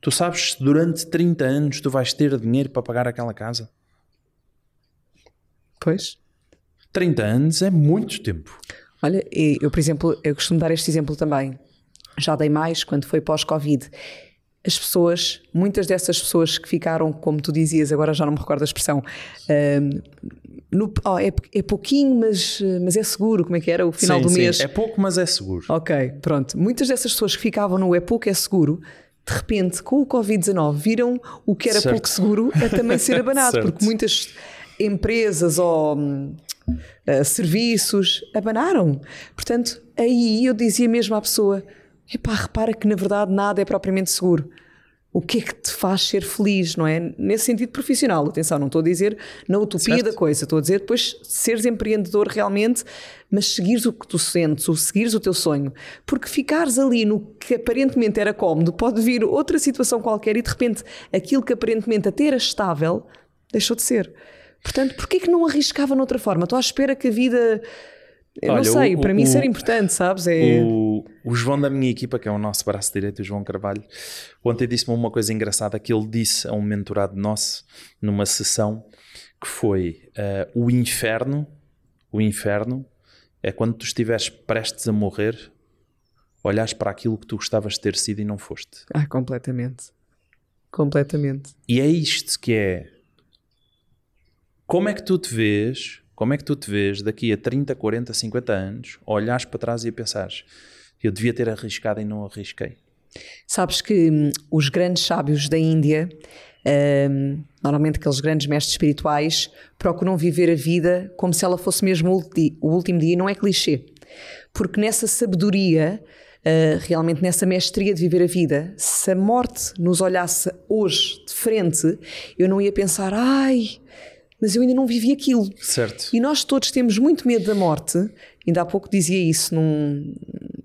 Tu sabes se durante 30 anos tu vais ter dinheiro para pagar aquela casa?
Pois.
30 anos é muito tempo.
Olha, eu, por exemplo, eu costumo dar este exemplo também. Já dei mais quando foi pós-Covid. As pessoas, muitas dessas pessoas que ficaram, como tu dizias, agora já não me recordo a expressão, no, oh, é, é, pouquinho, mas, mas é seguro. Como é que era o final
sim,
do
sim.
mês?
É pouco, mas é seguro.
Ok, pronto. Muitas dessas pessoas que ficavam no é pouco, é seguro, de repente, com o Covid-19, viram o que era certo. pouco seguro a também ser abanado, porque muitas empresas ou uh, serviços abanaram. Portanto, aí eu dizia mesmo à pessoa: epá, repara que na verdade nada é propriamente seguro o que é que te faz ser feliz, não é? Nesse sentido profissional, atenção, não estou a dizer na utopia certo. da coisa, estou a dizer depois seres empreendedor realmente, mas seguires o que tu sentes, ou seguires o teu sonho, porque ficares ali no que aparentemente era cómodo, pode vir outra situação qualquer e de repente aquilo que aparentemente até era estável, deixou de ser. Portanto, porquê que não arriscava noutra forma? Estou à espera que a vida eu Olha, não sei, o, para o, mim ser importante, sabes?
É... O, João da minha equipa, que é o nosso braço direito, o João Carvalho, ontem disse-me uma coisa engraçada que ele disse a um mentorado nosso numa sessão que foi uh, o inferno, o inferno é quando tu estiveres prestes a morrer, olhas para aquilo que tu gostavas de ter sido e não foste.
Ah, completamente. Completamente.
E é isto que é. Como é que tu te vês como é que tu te vês daqui a 30, 40, 50 anos, olhares para trás e pensares eu devia ter arriscado e não arrisquei?
Sabes que hum, os grandes sábios da Índia, hum, normalmente aqueles grandes mestres espirituais, procuram viver a vida como se ela fosse mesmo o último dia, não é clichê. Porque nessa sabedoria, uh, realmente nessa mestria de viver a vida, se a morte nos olhasse hoje de frente, eu não ia pensar, ai, mas eu ainda não vivi aquilo.
Certo.
E nós todos temos muito medo da morte. Ainda há pouco dizia isso num,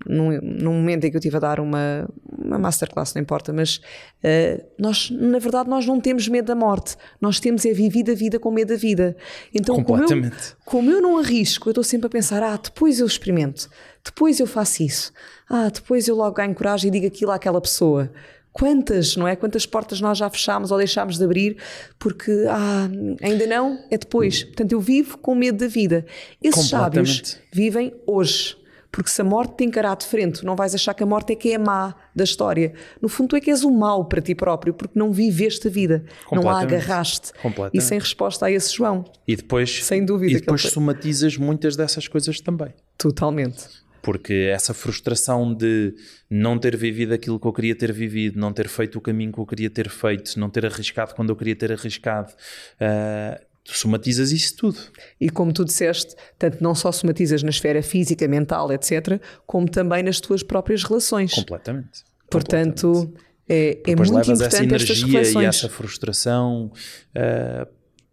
num, num momento em que eu estive a dar uma, uma masterclass, não importa, mas uh, nós, na verdade, nós não temos medo da morte. Nós temos é vivido a vida com medo da vida. Então, como eu, como eu não arrisco, eu estou sempre a pensar: ah, depois eu experimento, depois eu faço isso, ah, depois eu logo ganho coragem e digo aquilo àquela pessoa. Quantas, não é? Quantas portas nós já fechámos ou deixámos de abrir porque ah, ainda não, é depois. Portanto, eu vivo com medo da vida. Esses sábios vivem hoje. Porque se a morte te encarar de frente, não vais achar que a morte é que é a má da história. No fundo, tu é que és o mau para ti próprio, porque não viveste a vida, não a agarraste. E sem resposta a esse João.
E depois,
sem dúvida,
e depois somatizas muitas dessas coisas também.
Totalmente
porque essa frustração de não ter vivido aquilo que eu queria ter vivido, não ter feito o caminho que eu queria ter feito, não ter arriscado quando eu queria ter arriscado, uh, tu somatizas isso tudo.
E como tu disseste, tanto não só somatizas na esfera física, mental, etc., como também nas tuas próprias relações.
Completamente.
Portanto,
Completamente.
é, é muito
levas
importante
essa energia e essa frustração uh,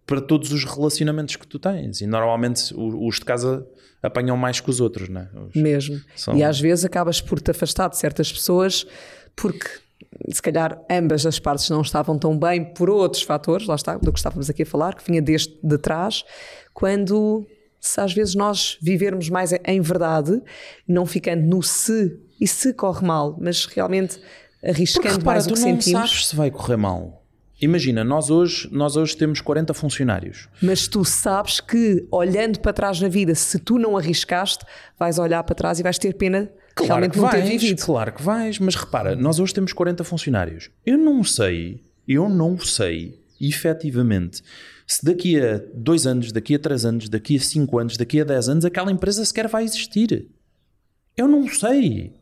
para todos os relacionamentos que tu tens. E normalmente os de casa apanham mais que os outros, não é? Os
Mesmo. São... E às vezes acabas por te afastar de certas pessoas porque se calhar ambas as partes não estavam tão bem por outros fatores, lá está, do que estávamos aqui a falar, que vinha desde de trás, quando se às vezes nós vivermos mais em verdade, não ficando no se e se corre mal, mas realmente arriscando repara, mais o que sentimos.
Tu não sabes se vai correr mal. Imagina, nós hoje, nós hoje temos 40 funcionários.
Mas tu sabes que, olhando para trás na vida, se tu não arriscaste, vais olhar para trás e vais ter pena claro realmente que não vais, ter vivido.
Claro que vais, mas repara, nós hoje temos 40 funcionários. Eu não sei, eu não sei, efetivamente, se daqui a dois anos, daqui a três anos, daqui a cinco anos, daqui a 10 anos, aquela empresa sequer vai existir. Eu não sei.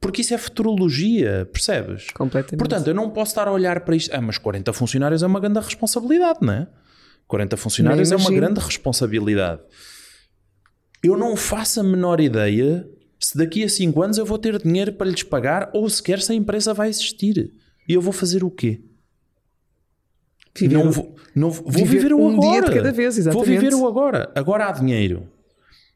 Porque isso é futurologia, percebes?
Completamente.
Portanto, eu não posso estar a olhar para isto. Ah, mas 40 funcionários é uma grande responsabilidade, não é? 40 funcionários é uma grande responsabilidade. Eu não faço a menor ideia se daqui a 5 anos eu vou ter dinheiro para lhes pagar ou sequer se a empresa vai existir. E eu vou fazer o quê?
Viver
não vou, não, vou viver, viver o
um
agora.
dia de cada vez, exatamente.
Vou viver o agora. Agora há dinheiro.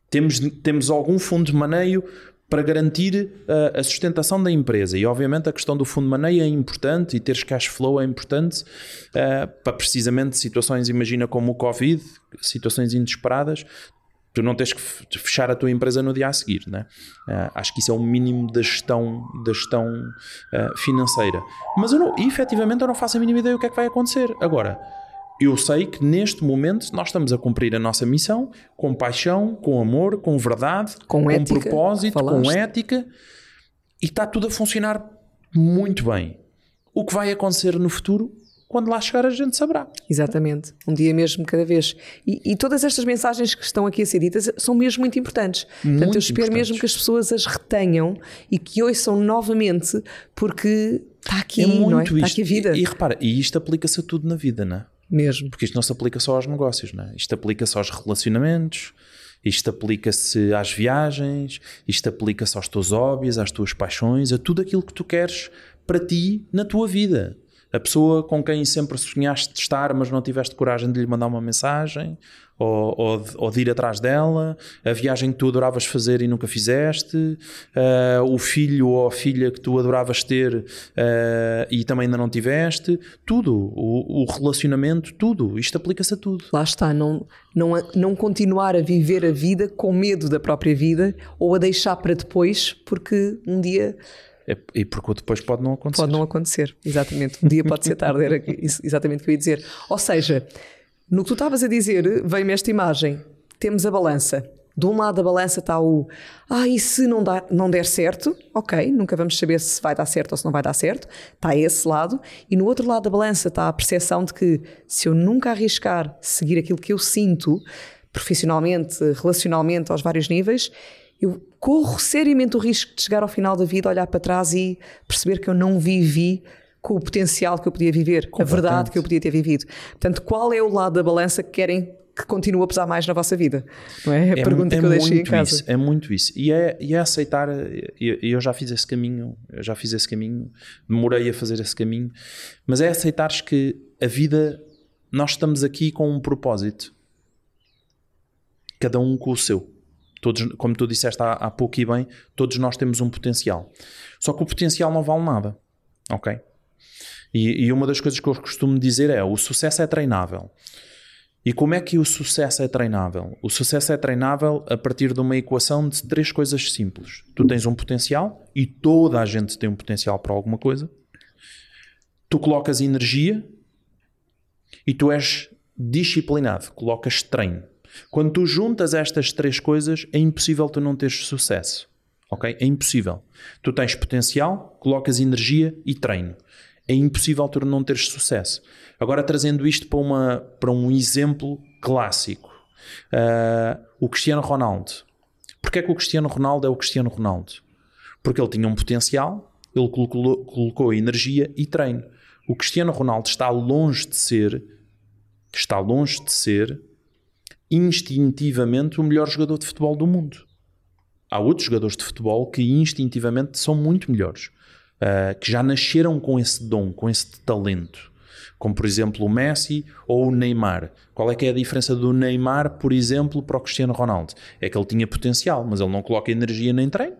Temos, temos algum fundo de maneio para garantir uh, a sustentação da empresa. E, obviamente, a questão do fundo de maneio é importante e teres cash flow é importante uh, para precisamente situações, imagina como o Covid, situações inesperadas, tu não tens que fechar a tua empresa no dia a seguir, né? Uh, acho que isso é o mínimo da gestão, da gestão uh, financeira. Mas eu não, efetivamente eu não faço a mínima ideia do que é que vai acontecer. Agora, eu sei que neste momento nós estamos a cumprir a nossa missão com paixão, com amor, com verdade,
com,
com
ética,
propósito,
falaste.
com ética e está tudo a funcionar muito bem. O que vai acontecer no futuro, quando lá chegar, a gente saberá.
Exatamente, um dia mesmo cada vez. E, e todas estas mensagens que estão aqui a ser ditas são mesmo muito importantes. Muito Portanto, eu espero mesmo que as pessoas as retenham e que ouçam novamente, porque está aqui, é muito não é? Está aqui a vida.
E, e repara, e isto aplica-se a tudo na vida, não é?
Mesmo.
Porque isto não se aplica só aos negócios, não é? Isto aplica-se aos relacionamentos, isto aplica-se às viagens, isto aplica-se aos teus hobbies, às tuas paixões, a tudo aquilo que tu queres para ti na tua vida. A pessoa com quem sempre sonhaste de estar, mas não tiveste coragem de lhe mandar uma mensagem, ou, ou, de, ou, de, ir atrás dela, a viagem que tu adoravas fazer e nunca fizeste, uh, o filho ou a filha que tu adoravas ter uh, e também ainda não tiveste, tudo, o, o relacionamento, tudo, isto aplica-se a tudo.
Lá está, não, não, não continuar a viver a vida com medo da própria vida ou a deixar para depois, porque um dia.
É, e porque depois pode não acontecer.
Pode não acontecer, exatamente. Um dia pode ser tarde, era exatamente o que eu ia dizer. Ou seja, no que tu estavas a dizer, veio-me esta imagem. Temos a balança. De um lado da balança está o ah, e se não, dá, não der certo, ok, nunca vamos saber se vai dar certo ou se não vai dar certo, está esse lado, e no outro lado da balança está a percepção de que se eu nunca arriscar seguir aquilo que eu sinto, profissionalmente, relacionalmente, aos vários níveis, eu corro seriamente o risco de chegar ao final da vida, olhar para trás e perceber que eu não vivi com o potencial que eu podia viver, a verdade que eu podia ter vivido. Portanto, qual é o lado da balança que querem que continue a pesar mais na vossa vida? Não é? A é, pergunta
é
que eu deixei em
casa. Isso, é muito isso. E é, e é aceitar, e eu, já fiz esse caminho, eu já fiz esse caminho, demorei a fazer esse caminho, mas é aceitares que a vida, nós estamos aqui com um propósito. Cada um com o seu. Todos, como tu disseste há, há pouco e bem, todos nós temos um potencial. Só que o potencial não vale nada. Ok? E, e uma das coisas que eu costumo dizer é: o sucesso é treinável. E como é que o sucesso é treinável? O sucesso é treinável a partir de uma equação de três coisas simples. Tu tens um potencial e toda a gente tem um potencial para alguma coisa. Tu colocas energia e tu és disciplinado, colocas treino. Quando tu juntas estas três coisas, é impossível tu não teres sucesso. Ok? É impossível. Tu tens potencial, colocas energia e treino. É impossível tu não teres sucesso. Agora, trazendo isto para, uma, para um exemplo clássico. Uh, o Cristiano Ronaldo. Porquê é que o Cristiano Ronaldo é o Cristiano Ronaldo? Porque ele tinha um potencial, ele colocou, colocou energia e treino. O Cristiano Ronaldo está longe de ser, está longe de ser instintivamente o melhor jogador de futebol do mundo. Há outros jogadores de futebol que instintivamente são muito melhores, uh, que já nasceram com esse dom, com esse talento. Como, por exemplo, o Messi ou o Neymar. Qual é que é a diferença do Neymar, por exemplo, para o Cristiano Ronaldo? É que ele tinha potencial, mas ele não coloca energia nem treino.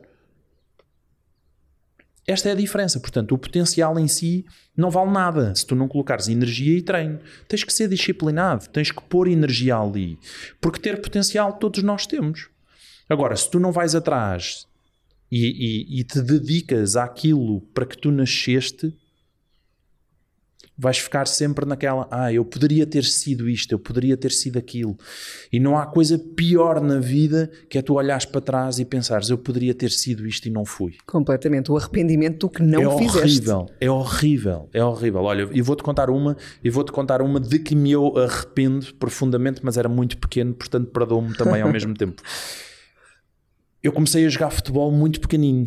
Esta é a diferença. Portanto, o potencial em si não vale nada se tu não colocares energia e treino. Tens que ser disciplinado, tens que pôr energia ali. Porque ter potencial todos nós temos. Agora, se tu não vais atrás e, e, e te dedicas àquilo para que tu nasceste, vais ficar sempre naquela, ah, eu poderia ter sido isto, eu poderia ter sido aquilo. E não há coisa pior na vida que é tu olhares para trás e pensares, eu poderia ter sido isto e não fui.
Completamente, o arrependimento do que não
é
fizeste.
Horrível, é horrível, é horrível. Olha, e vou-te contar uma, e vou-te contar uma de que me eu arrependo profundamente, mas era muito pequeno, portanto perdoo-me também ao mesmo tempo. Eu comecei a jogar futebol muito pequenino.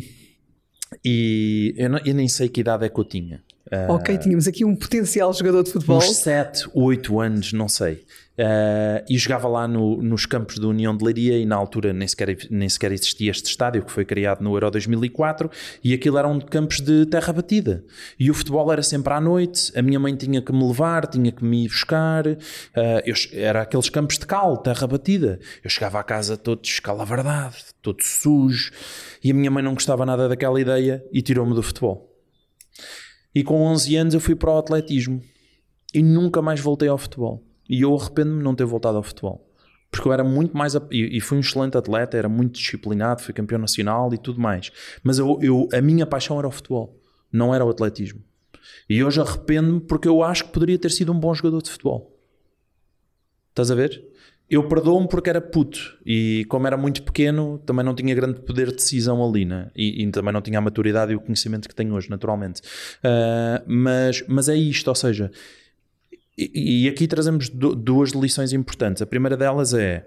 E eu, não, eu nem sei que idade é que eu tinha.
Uh, ok, tínhamos aqui um potencial jogador de futebol.
Uns 7, 8 anos, não sei. Uh, e jogava lá no, nos campos da União de Leiria e na altura nem sequer, nem sequer existia este estádio que foi criado no Euro 2004 e aquilo eram campos de terra batida. E o futebol era sempre à noite, a minha mãe tinha que me levar, tinha que me ir buscar, uh, eu, era aqueles campos de cal, terra batida. Eu chegava à casa todo escalaverdade, todo sujo e a minha mãe não gostava nada daquela ideia e tirou-me do futebol. E com 11 anos eu fui para o atletismo e nunca mais voltei ao futebol. E eu arrependo-me de não ter voltado ao futebol. Porque eu era muito mais. E, fui um excelente atleta, era muito disciplinado, fui campeão nacional e tudo mais. Mas eu, eu, a minha paixão era o futebol, não era o atletismo. E hoje arrependo-me porque eu acho que poderia ter sido um bom jogador de futebol. Estás a ver? Eu perdoo-me porque era puto e como era muito pequeno também não tinha grande poder de decisão ali né? e, e também não tinha a maturidade e o conhecimento que tenho hoje naturalmente. Uh, mas, mas é isto, ou seja e, e aqui trazemos duas lições importantes. A primeira delas é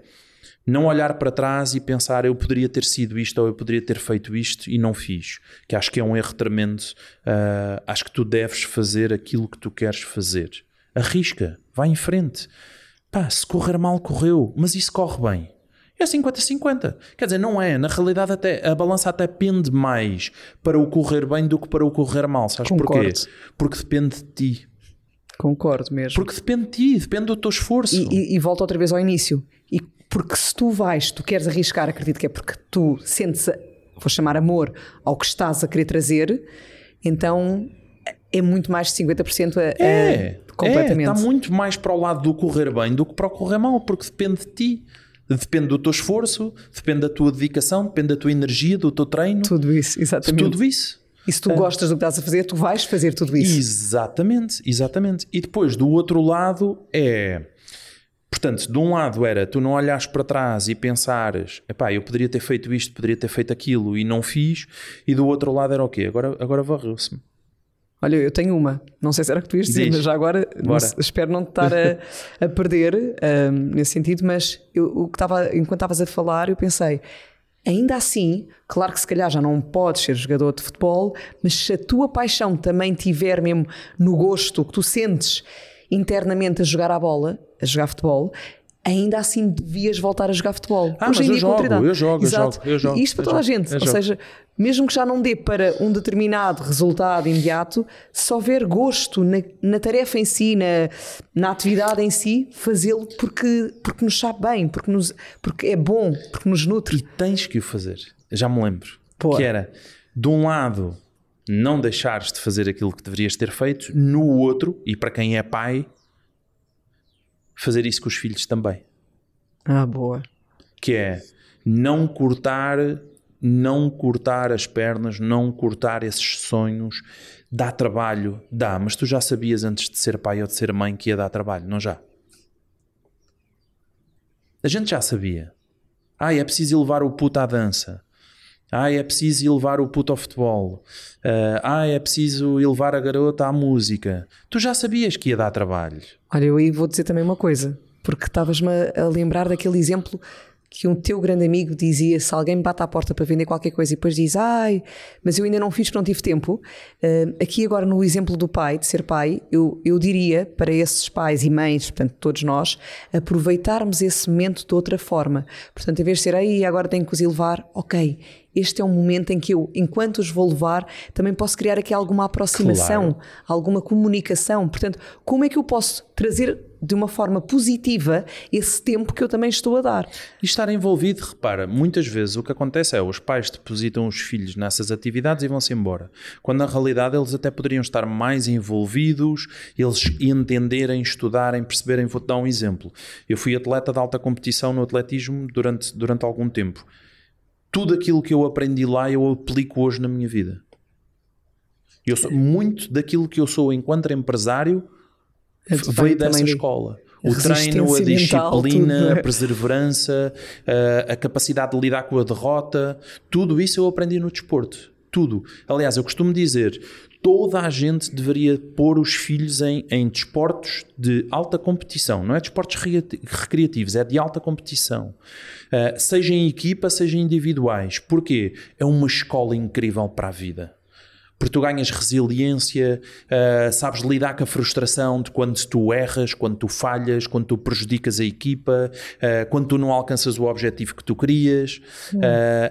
não olhar para trás e pensar eu poderia ter sido isto ou eu poderia ter feito isto e não fiz que acho que é um erro tremendo. Uh, acho que tu deves fazer aquilo que tu queres fazer. Arrisca, vai em frente Pá, se correr mal, correu, mas isso corre bem. É 50-50. Quer dizer, não é. Na realidade, até, a balança até pende mais para o correr bem do que para o correr mal. Sabes Concordo. porquê? Porque depende de ti.
Concordo mesmo.
Porque depende de ti, depende do teu esforço.
E, e, e volta outra vez ao início. E porque se tu vais, tu queres arriscar, acredito que é porque tu sentes, vou chamar amor, ao que estás a querer trazer, então é muito mais de 50% a,
é, completamente. É, está muito mais para o lado do correr bem do que para o correr mal, porque depende de ti. Depende do teu esforço, depende da tua dedicação, depende da tua energia, do teu treino.
Tudo isso, exatamente.
Tudo isso.
E se tu é. gostas do que estás a fazer, tu vais fazer tudo isso.
Exatamente, exatamente. E depois, do outro lado, é. Portanto, de um lado era tu não olhares para trás e pensares, epá, eu poderia ter feito isto, poderia ter feito aquilo e não fiz, e do outro lado era o quê? Agora, agora varreu-se-me.
Olha, eu tenho uma, não sei se era que tu ias dizer, Diz. mas já agora não, espero não te estar a, a perder um, nesse sentido, mas eu, o que estava, enquanto estavas a falar, eu pensei, ainda assim, claro que se calhar já não podes ser jogador de futebol, mas se a tua paixão também tiver mesmo no gosto que tu sentes internamente a jogar a bola, a jogar futebol, ainda assim devias voltar a jogar futebol.
Ah, Hoje mas eu jogo, eu jogo,
Exato.
eu jogo,
Isto para toda
jogo,
a gente. Ou seja, mesmo que já não dê para um determinado resultado imediato, se houver gosto na, na tarefa em si, na, na atividade em si, fazê-lo porque, porque nos sabe bem, porque, nos, porque é bom, porque nos nutre.
E tens que o fazer. Já me lembro. Pô. Que era, de um lado, não deixares de fazer aquilo que deverias ter feito, no outro, e para quem é pai, fazer isso com os filhos também.
Ah, boa.
Que é não cortar, não cortar as pernas, não cortar esses sonhos. Dá trabalho, dá, mas tu já sabias antes de ser pai ou de ser mãe que ia dar trabalho, não já? A gente já sabia. Ah, é preciso elevar o puto à dança. Ah, é preciso elevar o puto ao futebol. Uh, ah, é preciso elevar a garota à música. Tu já sabias que ia dar trabalho.
Olha, eu aí vou dizer também uma coisa, porque estavas-me a lembrar daquele exemplo que um teu grande amigo dizia se alguém me bate à porta para vender qualquer coisa e depois diz ai, mas eu ainda não fiz porque não tive tempo. Uh, aqui agora no exemplo do pai, de ser pai, eu, eu diria para esses pais e mães, portanto todos nós, aproveitarmos esse momento de outra forma. Portanto, em vez de ser aí agora tenho que os levar, ok, este é um momento em que eu, enquanto os vou levar, também posso criar aqui alguma aproximação, claro. alguma comunicação. Portanto, como é que eu posso trazer de uma forma positiva esse tempo que eu também estou a dar?
E estar envolvido, repara, muitas vezes o que acontece é os pais depositam os filhos nessas atividades e vão-se embora. Quando na realidade eles até poderiam estar mais envolvidos, eles entenderem, estudarem, perceberem. Vou-te dar um exemplo. Eu fui atleta de alta competição no atletismo durante, durante algum tempo tudo aquilo que eu aprendi lá eu aplico hoje na minha vida. Eu sou, muito daquilo que eu sou enquanto empresário veio dessa escola. O treino, a disciplina, a perseverança, a, a, capacidade de lidar com a derrota, tudo isso eu aprendi no desporto. Tudo. Aliás, eu costumo dizer: toda a gente deveria pôr os filhos em, em desportos de alta competição. Não é desportos recreativos, é de alta competição. Uh, seja em equipa, seja individuais. Porquê? É uma escola incrível para a vida. Porque tu ganhas resiliência, uh, sabes lidar com a frustração de quando tu erras, quando tu falhas, quando tu prejudicas a equipa, uh, quando tu não alcanças o objetivo que tu querias.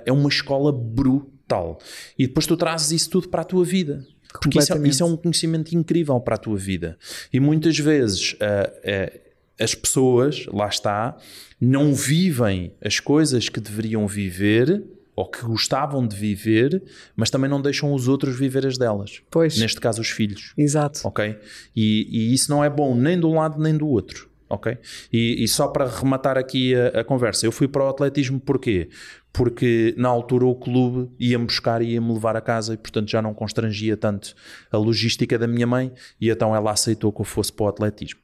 é uma escola brutal. E depois tu trazes isso tudo para a tua vida. Porque isso é, isso é, um conhecimento incrível para a tua vida. E muitas vezes uh, uh, as pessoas, lá está, não vivem as coisas que deveriam viver ou que gostavam de viver, mas também não deixam os outros viver as delas.
Pois.
Neste caso, os filhos.
Exato.
Ok? E, e isso não é bom nem de um lado nem do outro. Ok? E, e só para rematar aqui a, a, conversa, eu fui para o atletismo porquê? porque na altura o clube ia-me buscar e ia-me levar a casa e portanto já não constrangia tanto a logística da minha mãe e então ela aceitou que eu fosse para o atletismo.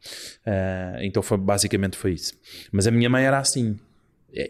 Uh, então foi, basicamente foi isso. Mas a minha mãe era assim.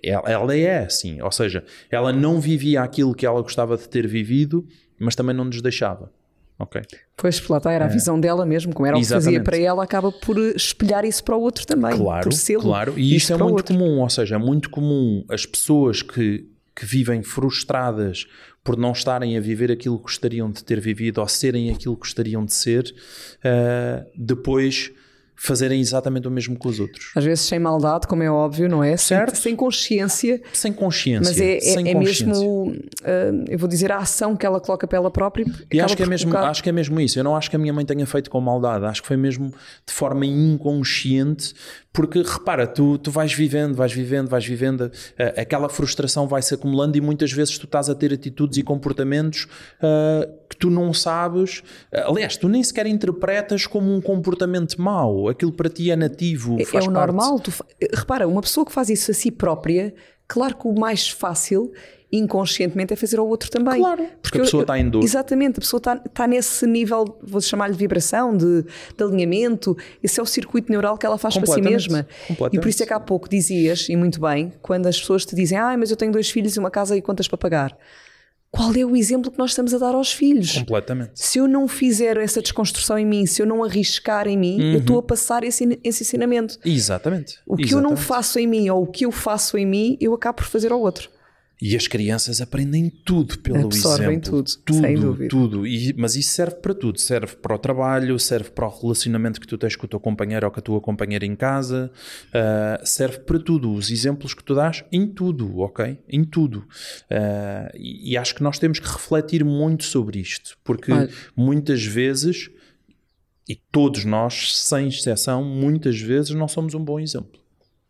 Ela, ela é assim, ou seja, ela não vivia aquilo que ela gostava de ter vivido, mas também não nos deixava. Ok.
Pois, lá está, era a é. visão dela mesmo, como era o que fazia para ela, acaba por espelhar isso para o outro também.
Claro, claro. E isto é muito outro. comum, ou seja, é muito comum as pessoas que, que vivem frustradas por não estarem a viver aquilo que gostariam de ter vivido ou serem aquilo que gostariam de ser, uh, depois fazerem exatamente o mesmo que os outros.
Às vezes sem maldade, como é óbvio, não é?
Certo.
Sem, consciência.
Sem consciência.
Mas é,
é,
é
consciência.
mesmo, uh, eu vou dizer, a ação que ela coloca para ela própria.
E acho que, é mesmo, colocar... acho que é mesmo isso. Eu não acho que a minha mãe tenha feito com maldade. Acho que foi mesmo de forma inconsciente, porque repara, tu, tu vais vivendo, vais vivendo, vais vivendo, uh, aquela frustração vai se acumulando e muitas vezes tu estás a ter atitudes e comportamentos uh, que tu não sabes. Uh, aliás, tu nem sequer interpretas como um comportamento mau. Aquilo para ti é nativo.
É, é o parte. normal. Tu, repara, uma pessoa que faz isso a si própria, claro que o mais fácil inconscientemente é fazer ao outro também.
Claro, porque a pessoa está em dor.
Exatamente, a pessoa está, está nesse nível, vou chamar-lhe de vibração, de, de, alinhamento, esse é o circuito neural que ela faz para si mesma. E por isso é que há pouco dizias, e muito bem, quando as pessoas te dizem, ah, mas eu tenho dois filhos e uma casa e contas para pagar. Qual é o exemplo que nós estamos a dar aos filhos?
Completamente.
Se eu não fizer essa desconstrução em mim, se eu não arriscar em mim, uhum. eu estou a passar esse, esse ensinamento.
Exatamente.
O que
Exatamente.
eu não faço em mim ou o que eu faço em mim, eu acabo por fazer ao outro.
E as crianças aprendem tudo pelo
Absorvem
exemplo.
tudo, tudo, sem dúvida.
tudo. E, mas isso serve para tudo. Serve para o trabalho, serve para o relacionamento que tu tens com o teu companheiro ou com a tua companheira em casa. Uh, serve para tudo. Os exemplos que tu dás em tudo, ok? Em tudo. Uh, e, e, acho que nós temos que refletir muito sobre isto. Porque Olha. muitas vezes, e todos nós, sem exceção, muitas vezes não somos um bom exemplo.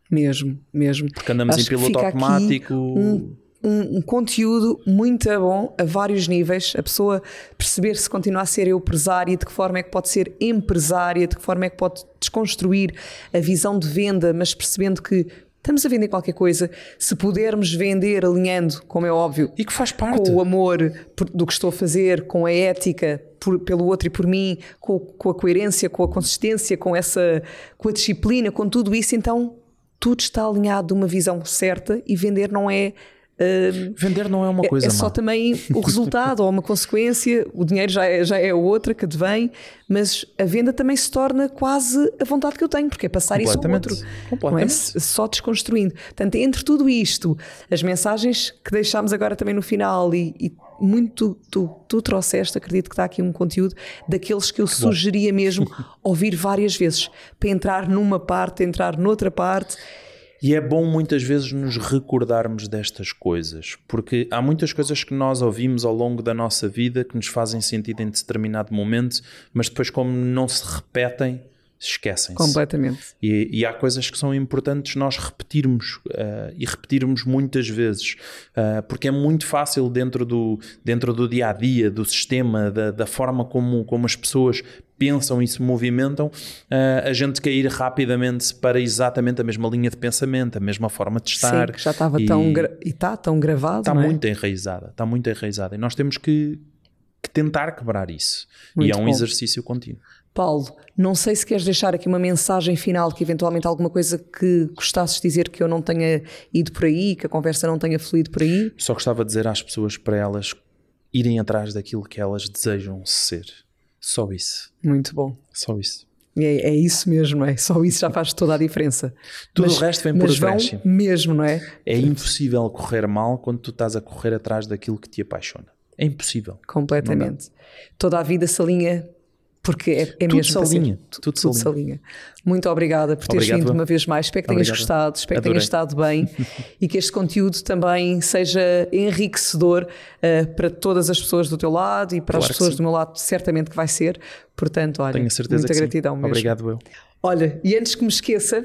Mesmo, mesmo.
Porque andamos acho em piloto automático.
Um um, um, conteúdo muito bom a vários níveis, a pessoa perceber se continua a ser empresária, de que forma é que pode ser empresária, de que forma é que pode desconstruir a visão de venda, mas percebendo que estamos a vender qualquer coisa, se pudermos vender alinhando, como é óbvio,
e que faz parte.
com o amor do que estou a fazer, com a ética por, pelo outro e por mim, com, com, a coerência, com a consistência, com essa com a disciplina, com tudo isso, então tudo está alinhado de uma visão certa e vender não é
Vender não é uma coisa
É, é só
má.
também o resultado ou uma consequência, o dinheiro já é, já é outra que advém, mas a venda também se torna quase a vontade que eu tenho, porque é passar isso ao outro. Não é? Só desconstruindo. Portanto, entre tudo isto, as mensagens que deixámos agora também no final e, e muito tu, tu trouxeste, acredito que está aqui um conteúdo daqueles que eu sugeria mesmo ouvir várias vezes para entrar numa parte, entrar noutra parte.
E é bom muitas vezes nos recordarmos destas coisas, porque há muitas coisas que nós ouvimos ao longo da nossa vida que nos fazem sentido em determinado momento, mas depois, como não se repetem, esquecem-se.
Completamente.
E, e há coisas que são importantes nós repetirmos uh, e repetirmos muitas vezes, uh, porque é muito fácil dentro do, dentro do dia a dia, do sistema, da, da forma como, como as pessoas pensam e se movimentam, uh, a gente cair rapidamente para exatamente a mesma linha de pensamento, a mesma forma de estar.
Sim, que já estava
e
tão e está tão gravado.
Está
é?
muito enraizada, está muito enraizada. E nós temos que, que tentar quebrar isso.
Muito
e é um
bom.
exercício contínuo.
Paulo, não sei se queres deixar aqui uma mensagem final, que eventualmente alguma coisa que gostasses de dizer que eu não tenha ido por aí, que a conversa não tenha fluído por aí.
Só gostava de dizer às pessoas para elas irem atrás daquilo que elas desejam ser. Só isso.
Muito bom.
Só isso.
É, é isso mesmo, é? Só isso já faz toda a diferença.
Tudo
Mas-
o resto vem por acréscimo.
mesmo, não é?
É impossível correr mal quando tu estás a correr atrás daquilo que te apaixona. É impossível.
Completamente. Toda a vida se alinha porque é, é
Tudo
mesmo
se
para ser.
alinha, tudo
Tudo se alinha. Muito obrigada por teres
Obrigado,
vindo uma vez mais. Espero que tenhas
Obrigado.
gostado, espero que
Adorei.
tenhas estado bem e que este conteúdo também seja enriquecedor eh, para todas as pessoas do teu lado e para as
Claro que
pessoas do meu lado, certamente que vai ser. Portanto, olha, muita
que
gratidão mesmo.
Obrigado eu.
Olha, e antes que me esqueça,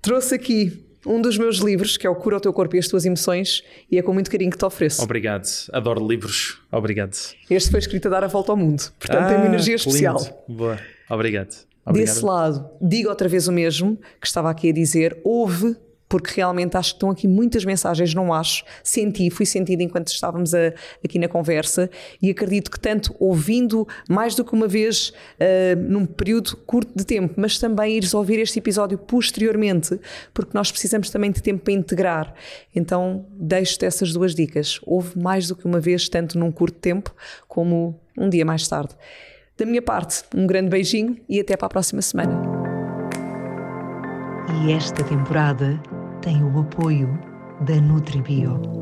trouxe aqui um dos meus livros, que é o Cura o Teu Corpo e as Tuas Emoções, e é com muito carinho que te ofereço.
Obrigado. Adoro livros. Obrigado.
Este foi escrito a dar a volta ao mundo, portanto tem uma
Ah,
energia especial.
lindo. Boa. Obrigado. Obrigado.
Desse lado, digo outra vez o mesmo que estava aqui a dizer, houve, porque realmente acho que estão aqui muitas mensagens, não acho, senti, fui sentido enquanto estávamos a- aqui na conversa e acredito que tanto ouvindo mais do que uma vez ah, num período curto de tempo, mas também ires ouvir este episódio posteriormente, porque nós precisamos também de tempo para integrar. Então deixo-te essas duas dicas. Houve mais do que uma vez, tanto num curto tempo como um dia mais tarde. Da minha parte, um grande beijinho e até para a próxima semana.
E esta temporada tem o apoio da Nutribio.